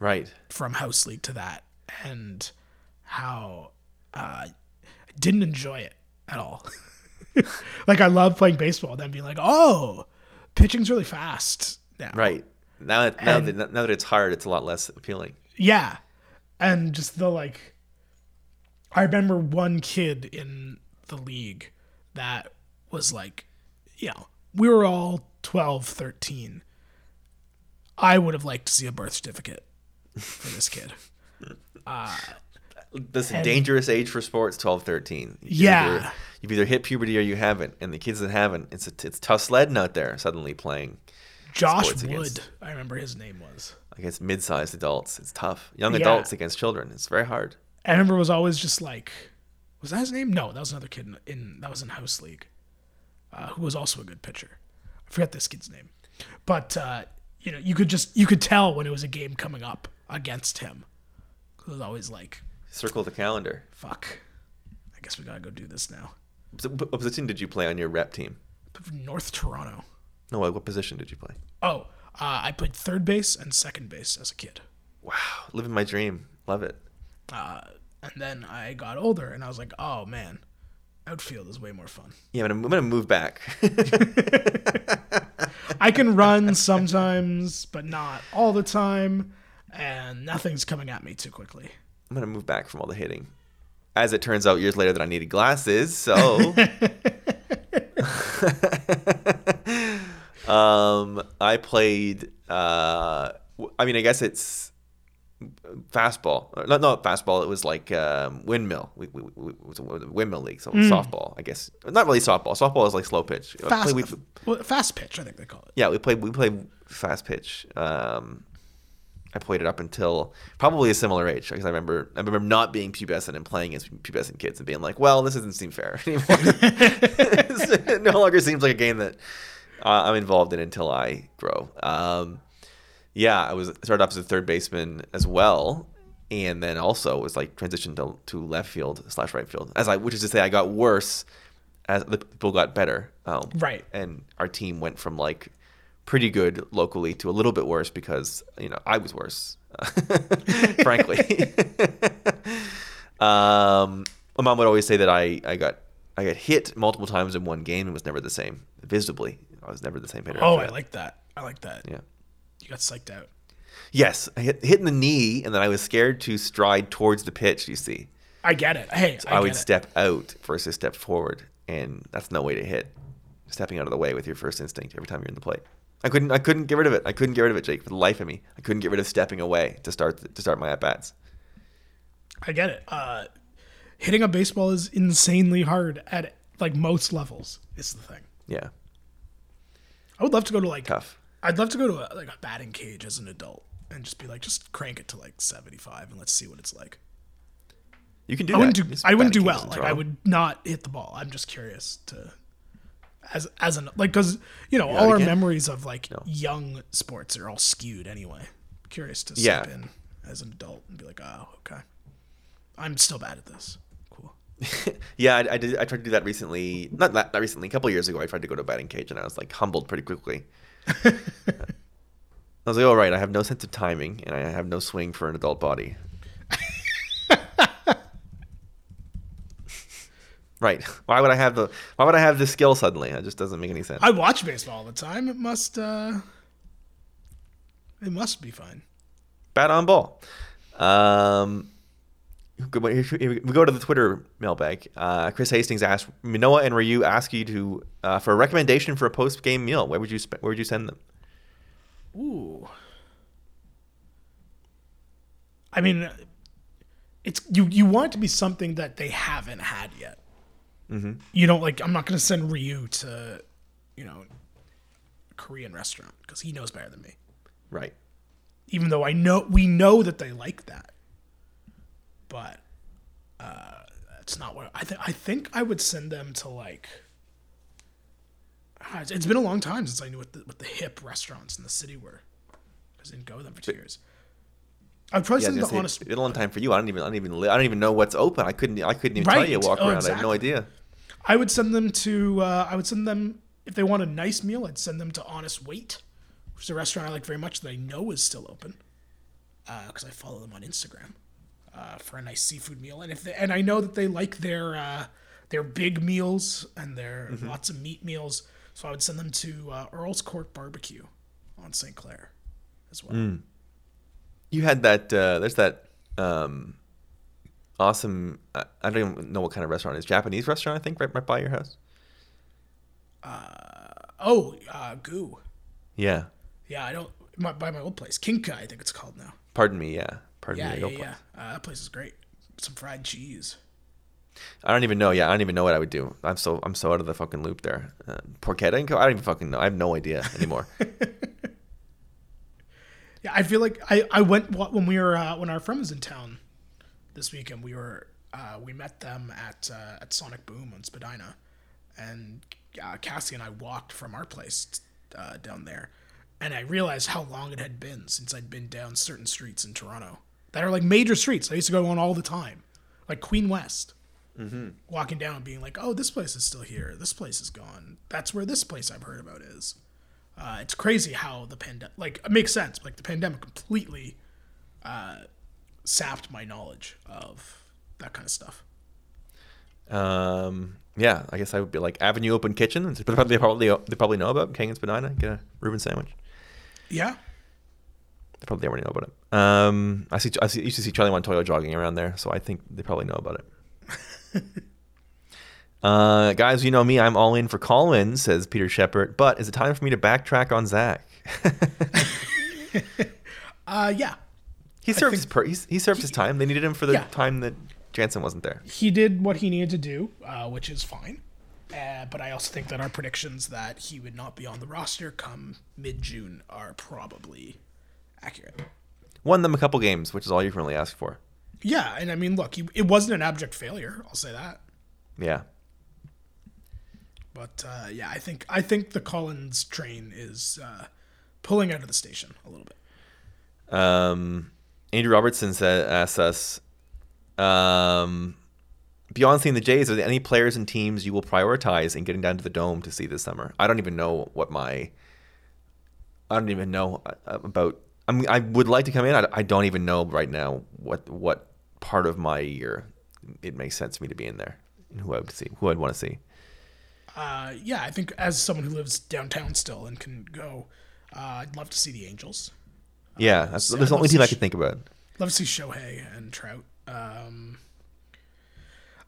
Right. from house league to that and how uh, I didn't enjoy it at all. like I love playing baseball, then being like, oh, pitching's really fast now. Right. Now that, now, And- that, now that it's hard, it's a lot less appealing. Yeah. And just the like I remember one kid in the league that was like, you know, we were all 12, 13. I would have liked to see a birth certificate for this kid. This And- dangerous age for sports, 12, 13. You've Yeah. Either, you've either hit puberty or you haven't. And the kids that haven't, it's, a, it's tough sledding out there suddenly playing Josh Wood, against- I remember his name was. against mid sized adults. It's tough. Young Yeah. adults against children. It's very hard. I remember was always just like, was that his name? No, that was another kid in, in that was in house league, uh, who was also a good pitcher. I forget this kid's name, but uh, you know, you could just you could tell when it was a game coming up against him. It was always like, Circle the calendar. fuck, I guess we gotta go do this now. What position did you play on your rep team? North Toronto. No, what what position did you play? Oh, uh, I played third base and second base as a kid. Wow, living my dream. Love it. Uh, and then I got older and I was like, oh man, outfield is way more fun. Yeah, I'm gonna move back. I can run sometimes, but not all the time, and nothing's coming at me too quickly. I'm gonna move back from all the hitting. As it turns out, years later that I needed glasses, so um, I played. Uh, I mean, I guess it's fastball. Not not fastball. It was like um, windmill. We, we, we, it was a windmill league, so softball. I guess not really softball. Softball is like slow pitch. Fast, played- we- well, fast pitch, I think they call it. yeah, we played we played fast pitch. Um, I played it up until probably a similar age because I remember I remember not being pubescent and playing as pubescent kids and being like, well, this doesn't seem fair anymore. it no longer seems like a game that uh, I'm involved in until I grow. Um, yeah, I was started off as a third baseman as well, and then also was like transitioned to, to left field slash right field. As I, which is to say, I got worse as the people got better. Um, Right. And our team went from like pretty good locally to a little bit worse because you know I was worse, frankly. um, my mom would always say that I, I got I got hit multiple times in one game and was never the same visibly. I was never the same hitter. Oh, I like that. I like that. Yeah. You got psyched out. Yes, I hit, hit in the knee, and then I was scared to stride towards the pitch. You see, I get it. Hey, I, I, would it. step out versus step forward, and that's no way to hit. Stepping out of the way with your first instinct every time you're in the plate. I couldn't. I couldn't get rid of it. I couldn't get rid of it, Jake, for the life of me. I couldn't get rid of stepping away to start to start my at bats. I get it. Uh, hitting a baseball is insanely hard at like most levels. Is the thing. Yeah, I would love to go to like. tough. I'd love to go to a, like a batting cage as an adult and just be like, just crank it to like seventy five and let's see what it's like. You can do I that. wouldn't do. I wouldn't do well. Like I would not hit the ball. I'm just curious to, as as an like because you know Yeah, all our again- memories of like young sports are all skewed anyway. Curious to step Yeah. in as an adult and be like, oh okay, I'm still bad at this. Cool. yeah, I, I did. I tried to do that recently. Not that not recently. A couple years ago, I tried to go to a batting cage, and I was like humbled pretty quickly. I was like, "Oh right, I have no sense of timing, and I have no swing for an adult body." right? Why would I have the? Why would I have this skill suddenly? It just doesn't make any sense. I watch baseball all the time. It must. uh It must be fun. Bat on ball. Um, we go to the Twitter mailbag. Uh, Chris Hastings asked Manoah and Ryu ask you to uh, for a recommendation for a post game meal. Where would you where would you send them? Ooh. I mean, it's you. You want it to be something that they haven't had yet. Mm-hmm. You don't like. I'm not going to send Ryu to, you know, a Korean restaurant because he knows better than me. Right. Even though I know we know that they like that, but uh, it's not what I think. I think I would send them to like. Ah, it's- It's been a long time since I knew what the, what the hip restaurants in the city were, because I didn't go to them for two years. I'd probably Yeah, send was them to gonna honest. it's been a long time for you. I don't even I don't even I don't even know what's open. I couldn't I couldn't even tell you Right. walk Oh, around. I have no idea. I would send them to. Uh, I would send them if they want a nice meal. I'd send them to Honest Weight, which is a restaurant I like very much that I know is still open, because I follow them on Instagram uh, for a nice seafood meal. And if they, and I know that they like their uh, their big meals and their Mm-hmm. lots of meat meals. So I would send them to uh, Earl's Court Barbecue on St. Clair as well. Mm. You had that. Uh, there's that um, awesome. I I don't even know what kind of restaurant it is. Japanese restaurant, I think, right, right by your house. Uh, Oh, uh, Goo. Yeah. Yeah, I don't. My, by my old place, Kinka, I think it's called now. Pardon me. Yeah. Pardon Yeah, me. Yeah, yeah. place. Uh, that place is great. Some fried cheese. I don't even know. Yeah, I don't even know what I would do. I'm so I'm so out of the fucking loop there. Uh, porchetta and co- I don't even fucking know. I have no idea anymore. Yeah, I feel like I, I went when we were uh, when our friend was in town this weekend. We were uh, we met them at uh, at Sonic Boom on Spadina, and uh, Cassie and I walked from our place uh, down there, and I realized how long it had been since I'd been down certain streets in Toronto that are like major streets. I used to go on all the time, like Queen West. Mm-hmm. Walking down and being like, "Oh, this place is still here. This place is gone. That's where this place I've heard about is." Uh, it's crazy how the pandemic, like, it makes sense. Like, the pandemic completely uh, sapped my knowledge of that kind of stuff. um, yeah, I guess I would be like Avenue Open Kitchen. They probably probably they probably know about King and Spadina. Get a Reuben sandwich. Yeah. They probably already know about it. Um, I see. I see, used to see Charlie Montoyo jogging around there, so I think they probably know about it. uh, guys, you know me. I'm all in for Colin, says Peter Shepard. But is it time for me to backtrack on Zach? Uh, yeah. He served his per- he's, he served his time. They needed him for the Yeah. time that Jansen wasn't there. He did what he needed to do, uh, which is fine. Uh, but I also think that our predictions that he would not be on the roster come mid June are probably accurate. Won them a couple games, which is all you can really ask for. Yeah. And I mean, look, he, it wasn't an abject failure. I'll say that. Yeah. But uh, yeah, I think I think the Collins train is uh, pulling out of the station a little bit. Um, Andrew Robertson said, asked us, um, beyond seeing the Jays, are there any players and teams you will prioritize in getting down to the dome to see this summer? I don't even know what my. I don't even know uh, about. I mean, I would like to come in. I, I don't even know right now what what part of my year it makes sense for me to be in there and who I would see, who I'd want to see. Uh, yeah, I think as someone who lives downtown still and can go, uh, I'd love to see the Angels. Yeah, that's, so that's the only team I could think about. Love to see Shohei and Trout. Um,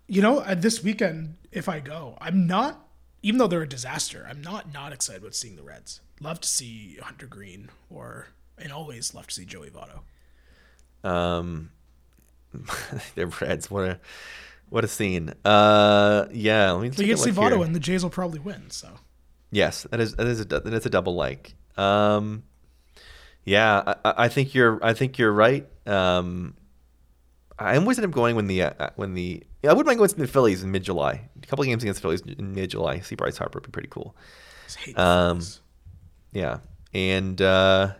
you know, this weekend, if I go, I'm not, even though they're a disaster, I'm not not excited about seeing the Reds. Love to see Hunter Greene or, and always love to see Joey Votto. Um, the Reds, what a what a scene. Uh, yeah, let me. Take you get see Votto here. and the Jays will probably win. So Yes, that is that is a, that is a double like. Um, yeah, I, I think you're I think you're right. Um, I always end up going when the uh, when the yeah, I wouldn't mind going to the Phillies in mid July. A couple of games against the Phillies in mid July. See Bryce Harper would be pretty cool. I just hate the Um, Yeah, and uh,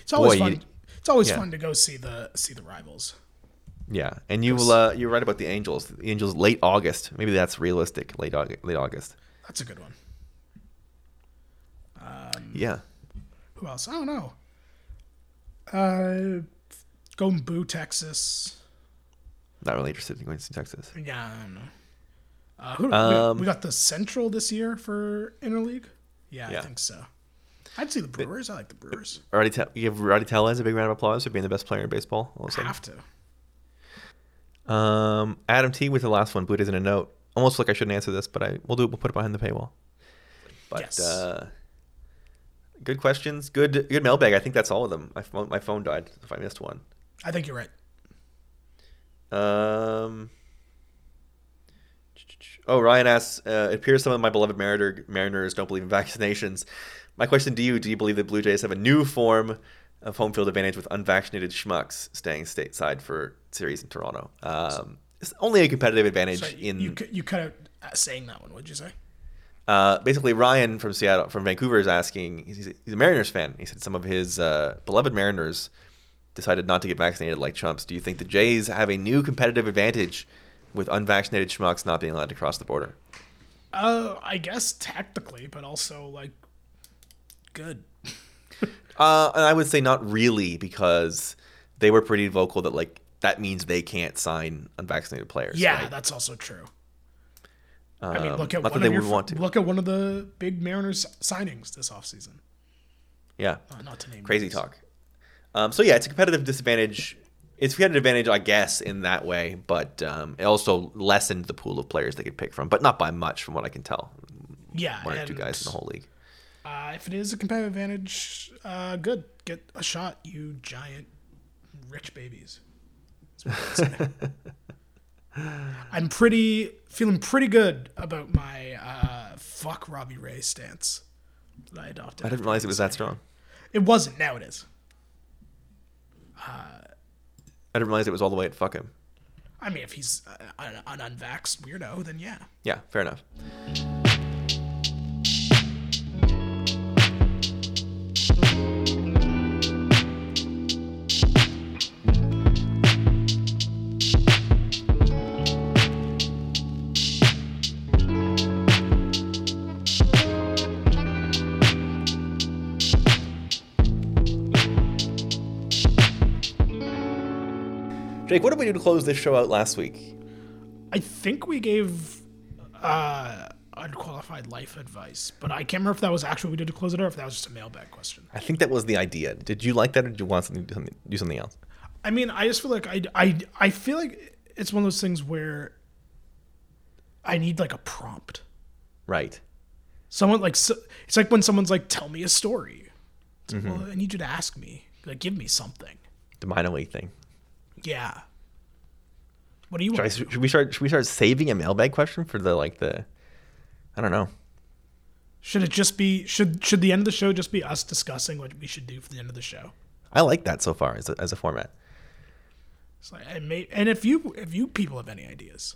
it's always boy, fun. you- it's always yeah. fun to go see the see the rivals. yeah, and you will uh, you're right about the Angels. The Angels late August. Maybe that's realistic. Late August. Late August. That's a good one. Yeah. Who else? I don't know. Uh, go boo Texas. Not really interested in going to see Texas. Yeah, I don't know. Uh, who, Um, we, we got the Central this year for interleague. Yeah, Yeah. I think so. I'd see the Brewers. I like the Brewers. Already, te- you give Rowdy Tellez a big round of applause for being the best player in baseball. All of a sudden. Have to. Um, Adam T with the last one, Blue is in a note. Almost like I shouldn't answer this, but I we'll do it. We'll put it behind the paywall. But Yes. uh, good questions, good good mailbag. I think that's all of them. My phone my phone died if I missed one. I think you're right. Um. Oh, Ryan asks, uh, it appears some of my beloved Mariner, Mariners don't believe in vaccinations. My question to you, do you believe that Blue Jays have a new form of home field advantage with unvaccinated schmucks staying stateside for series in Toronto? Um, it's only a competitive advantage So in you you cut out saying that one. What'd you say? Uh, basically, Ryan from Seattle, from Vancouver, is asking. He's, he's a Mariners fan. He said some of his uh, beloved Mariners decided not to get vaccinated like chumps. Do you think the Jays have a new competitive advantage with unvaccinated schmucks not being allowed to cross the border? Uh, I guess tactically, but also like good. Uh, and I would say not really because they were pretty vocal that like that means they can't sign unvaccinated players. Yeah, right? that's also true. I mean, Um, look at not that one they of your, would want to. look at one of the big Mariners signings this offseason. yeah. Uh, not to name crazy names. talk. Um, so yeah, it's a competitive disadvantage. It's had an advantage, I guess, in that way, but um, it also lessened the pool of players they could pick from, but not by much, from what I can tell. Yeah, One or two guys in the whole league. Uh, if it is a competitive advantage, uh, good. Get a shot, you giant rich babies. That's what I'd say. I'm pretty feeling pretty good about my uh, fuck Robbie Ray stance that I adopted. I didn't realize it was that strong. It wasn't. Now it is. I didn't realize it was all the way at fuck him. I mean, if he's uh, an, an unvaxxed weirdo, then yeah. Yeah, fair enough. Jake, what did we do to close this show out last week? I think we gave uh, unqualified life advice, but I can't remember if that was actually what we did to close it or if that was just a mailbag question. I think that was the idea. Did you like that, or did you want something do something, do something else? I mean, I just feel like I, I, I feel like it's one of those things where I need like a prompt. Right. Someone like so, it's like when someone's like, "Tell me a story." It's Mm-hmm. well, I need you to ask me. Like, give me something. The minor league thing. Yeah. What do you Should, I, should we start? Should we start saving a mailbag question for the like the? I don't know. Should it just be should should the end of the show just be us discussing what we should do for the end of the show? I like that so far as a, as a format. So and, may, and if you if you people have any ideas,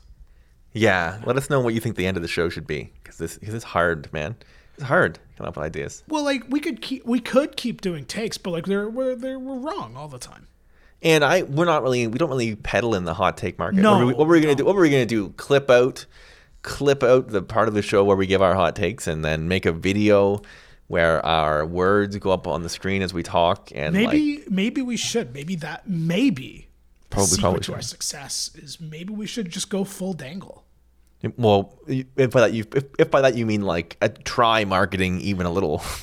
Yeah, let us know what you think the end of the show should be because this because it's hard, man. It's hard coming up with ideas. well, like we could keep we could keep doing takes, but like they're we're they're we're wrong all the time. And I, we're not really, we don't really peddle in the hot take market. No, what were we, what were we gonna no. do? What were we gonna do? Clip out, clip out the part of the show where we give our hot takes, and then make a video where our words go up on the screen as we talk. And like, Maybe maybe we should. Maybe that maybe the Probably- secret probably to our success is maybe we should just go full dangle. well, if by that you, if, if by that you mean like a try marketing even a little,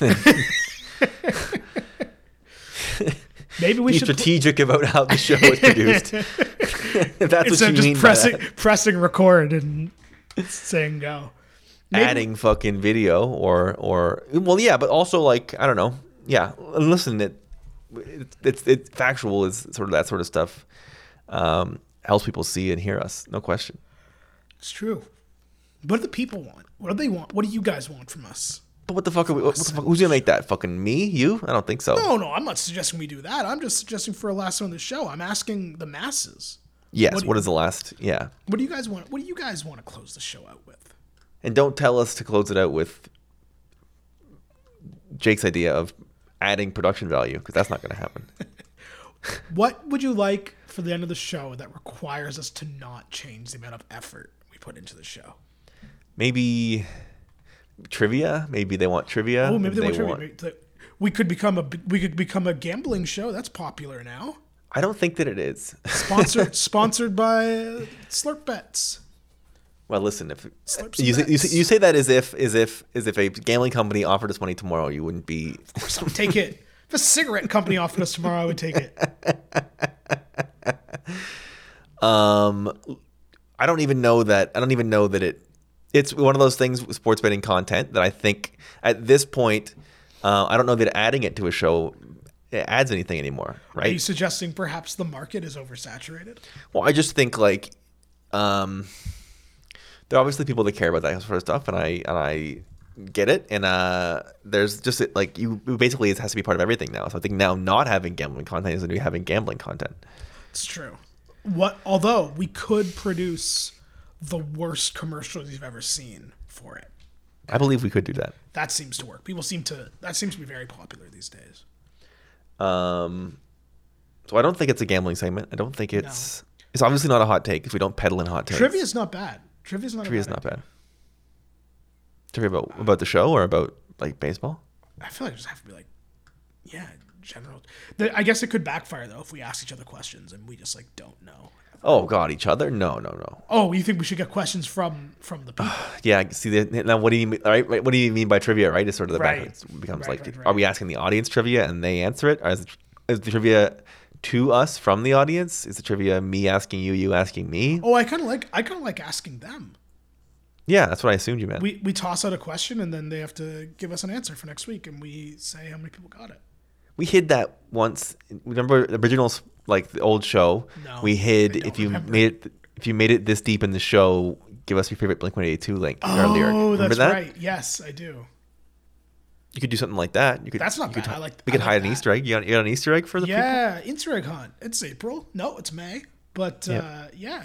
Maybe we should be should strategic about how the show is produced. if that's instead what of you mean pressing pressing record and saying go. Maybe- adding fucking video or or well yeah but also like i don't know yeah listen it it's it's, it's factual is sort of that sort of stuff um helps people see and hear us no question It's true. What do the people want? What do they want? What do you guys want from us? But what the fuck are we what the fuck, who's gonna make that fucking me you i don't think so No, no, I'm not suggesting we do that. I'm just suggesting for a last one of the show. I'm asking the masses. yes what what do is the last yeah What do you guys want? What do you guys want to close the show out with? and don't tell us to close it out with jake's idea of adding production value because that's not gonna happen What would you like for the end of the show that requires us to not change the amount of effort we put into the show? maybe trivia maybe they want trivia Oh, maybe they, Maybe want, trivia. Maybe- We could become a we could become a gambling show. That's popular now. i don't think that it is Sponsored sponsored by Slurp Bets. Well, listen, if you say, you, say, you say that as if as if as if a gambling company offered us money tomorrow, you wouldn't be. So I would take it. If a cigarette company offered us tomorrow, I would take it. Um, I don't even know that. I don't even know that it. It's one of those things with sports betting content that I think at this point, uh, I don't know that adding it to a show adds anything anymore, right? Are you suggesting perhaps the market is oversaturated? Well, I just think like, um, there are obviously people that care about that sort of stuff, and I and I get it. And uh, there's just like you basically it has to be part of everything now. So I think now not having gambling content is going to be having gambling content. It's true. What? Although we could produce the worst commercials you've ever seen for it. I believe we could do that. That seems to work. People seem to. That seems to be very popular these days. Um, so I don't think it's a gambling segment. I don't think it's it's obviously not a hot take if we don't peddle in hot takes. Trivia is not bad. Trivia is not. Trivia is bad not idea. bad. Trivia about about the show or about like baseball. I feel like I just have to be like, yeah, general. I guess it could backfire though if we ask each other questions and we just like don't know. Oh God, each other? No, no, no. Oh, you think we should get questions from from the people? Yeah, see. The, now, what do you mean? Right, right, what do you mean by trivia? Right, it's sort of the Right. backwards it becomes Right, like, are we asking the audience trivia and they answer it, or is, is the trivia to us from the audience? Is the trivia me asking you, you asking me? oh, I kind of like I kind of like asking them. Yeah, that's what I assumed you meant. We we toss out a question and then they have to give us an answer for next week, and we say how many people got it. We hid that once. Remember the originals, like the old show. No, we hid if you remember. made it. If you made it this deep in the show, give us your favorite Blink One Eighty Two link lyric. Oh, Remember that's that? right. Yes, I do. You could do something like that. You could. That's not could bad. hi- I like- We could like hide an. Easter egg. You got, you got an Easter egg for the people. Yeah, Easter egg hunt. It's April. No, it's May. But Yeah. uh, yeah,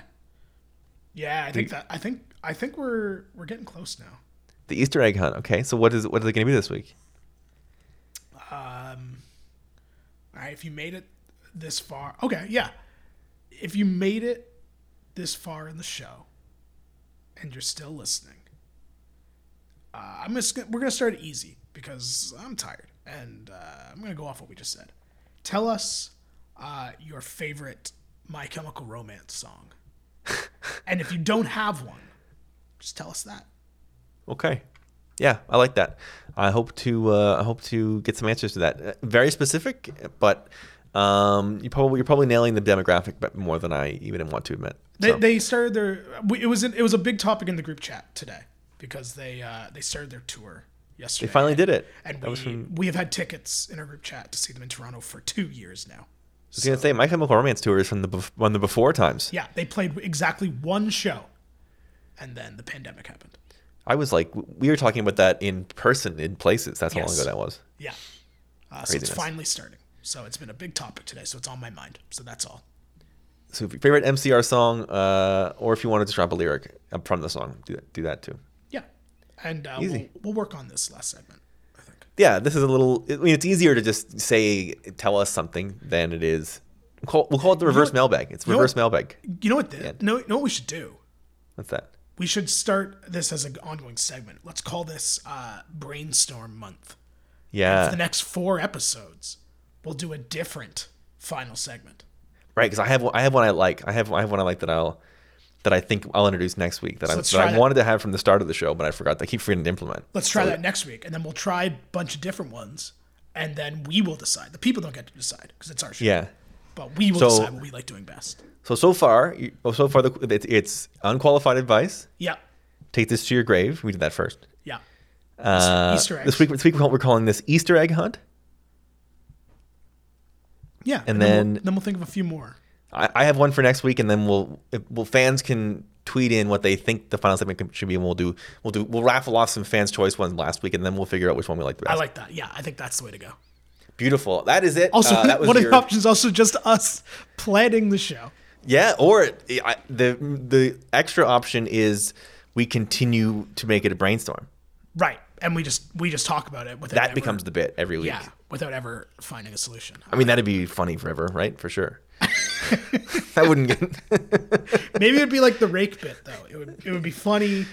yeah. I think that I think I think we're we're getting close now. The Easter egg hunt. Okay, so what is what is it going to be this week? Um, all right, if you made it this far, okay, yeah. If you made it this far in the show, and you're still listening, uh, I'm just gonna, we're gonna start easy because I'm tired, and uh, I'm gonna go off what we just said. Tell us uh, your favorite My Chemical Romance song, and if you don't have one, just tell us that. Okay. Yeah, I like that. I hope to uh, I hope to get some answers to that. Uh, Very specific, but um, you probably you're probably nailing the demographic but more than I even want to admit. They, So, they started their. It was an, it was a big topic in the group chat today because they uh, they started their tour yesterday. they finally did it. and we from, we have had tickets in our group chat to see them in Toronto for two years now. I was gonna say My Chemical Romance tour is from the one the before times. Yeah, they played exactly one show, and then the pandemic happened. I was like, we were talking about that in person in places. That's how long ago that was. Yeah, uh, so it's finally starting. So it's been a big topic today. So it's on my mind. So that's all. So, if your favorite MCR song, uh, or if you wanted to drop a lyric from the song, do that, do that too. Yeah, and uh, Easy. We'll, we'll work on this last segment. I think. yeah, this is a little. I mean, it's easier to just say, tell us something than it is We'll call, we'll call it the reverse what- mailbag. It's you know reverse what- mailbag. You know what? The, no, you know what we should do? What's that? We should start this as an ongoing segment. Let's call this uh, brainstorm month. Yeah. For the next four episodes, we'll do a different final segment. right. Because I have one- I have one I like. I have I have one I like that I'll that I think I'll introduce next week that I let's that I that. wanted to have from the start of the show, but I forgot. I keep forgetting to implement. Let's try So- that next week, and then we'll try a bunch of different ones, and then we will decide. The people don't get to decide because it's our show. Yeah. But we will So- decide what we like doing best. So so far, you- so far the, it's, it's unqualified advice. Yeah. Take this to your grave. We did that first. Yeah. Uh, Easter eggs. This week, this week we're calling this Easter egg hunt. Yeah. And then, then- we'll, then we'll think of a few more. I, I have one for next week, and then we'll if, well fans can tweet in what they think the final segment should be, and we'll do we'll do we'll raffle off some fans' choice ones last week, and then we'll figure out which one we like the best. I like that. Yeah, I think that's the way to go. Beautiful. That is it. Also, Uh, that was one of your- the options also just us planning the show. Yeah, or I, the the extra option is we continue to make it a brainstorm. Right. And we just we just talk about it without That ever- becomes the bit every week. yeah without ever finding a solution. I mean, that'd be funny forever, right? For sure. that wouldn't get. Maybe it'd be like the rake bit though. It would it would be funny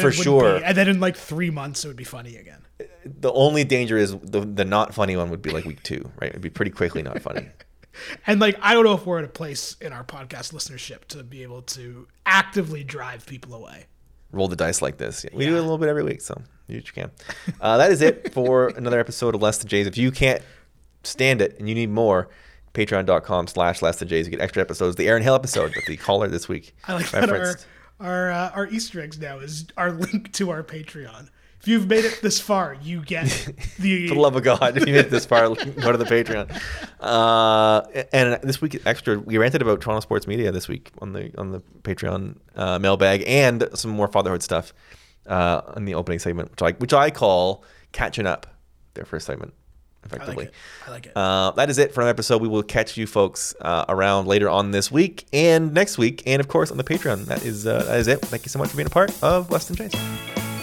For sure. be- and then in like three months it would be funny again. the only danger is the the not funny one would be like week two, right? It'd be pretty quickly not funny. And like I don't know if we're at a place in our podcast listenership to be able to actively drive people away. Roll the dice like this. We do it a little bit every week, so you can. Uh, that is it for another episode of Less Than Jays. If you can't stand it and you need more, patreon.com slash less than Jays. You get extra episodes. The Aaron Hill episode with the caller this week. I like that our our uh, our Easter eggs now is our link to our Patreon. If you've made it this far, you get the For the love of God, if you made it this far, go to the Patreon. Uh, and this week, extra, we ranted about Toronto sports media this week on the on the Patreon uh, mailbag and some more fatherhood stuff uh, in the opening segment, which I which I call catching up. Their first segment, I like effectively. it. I like it. Uh, that is it for an episode. We will catch you folks uh, around later on this week and next week, and of course on the Patreon. That is uh, that is it. Thank you so much for being a part of Less Than Jays.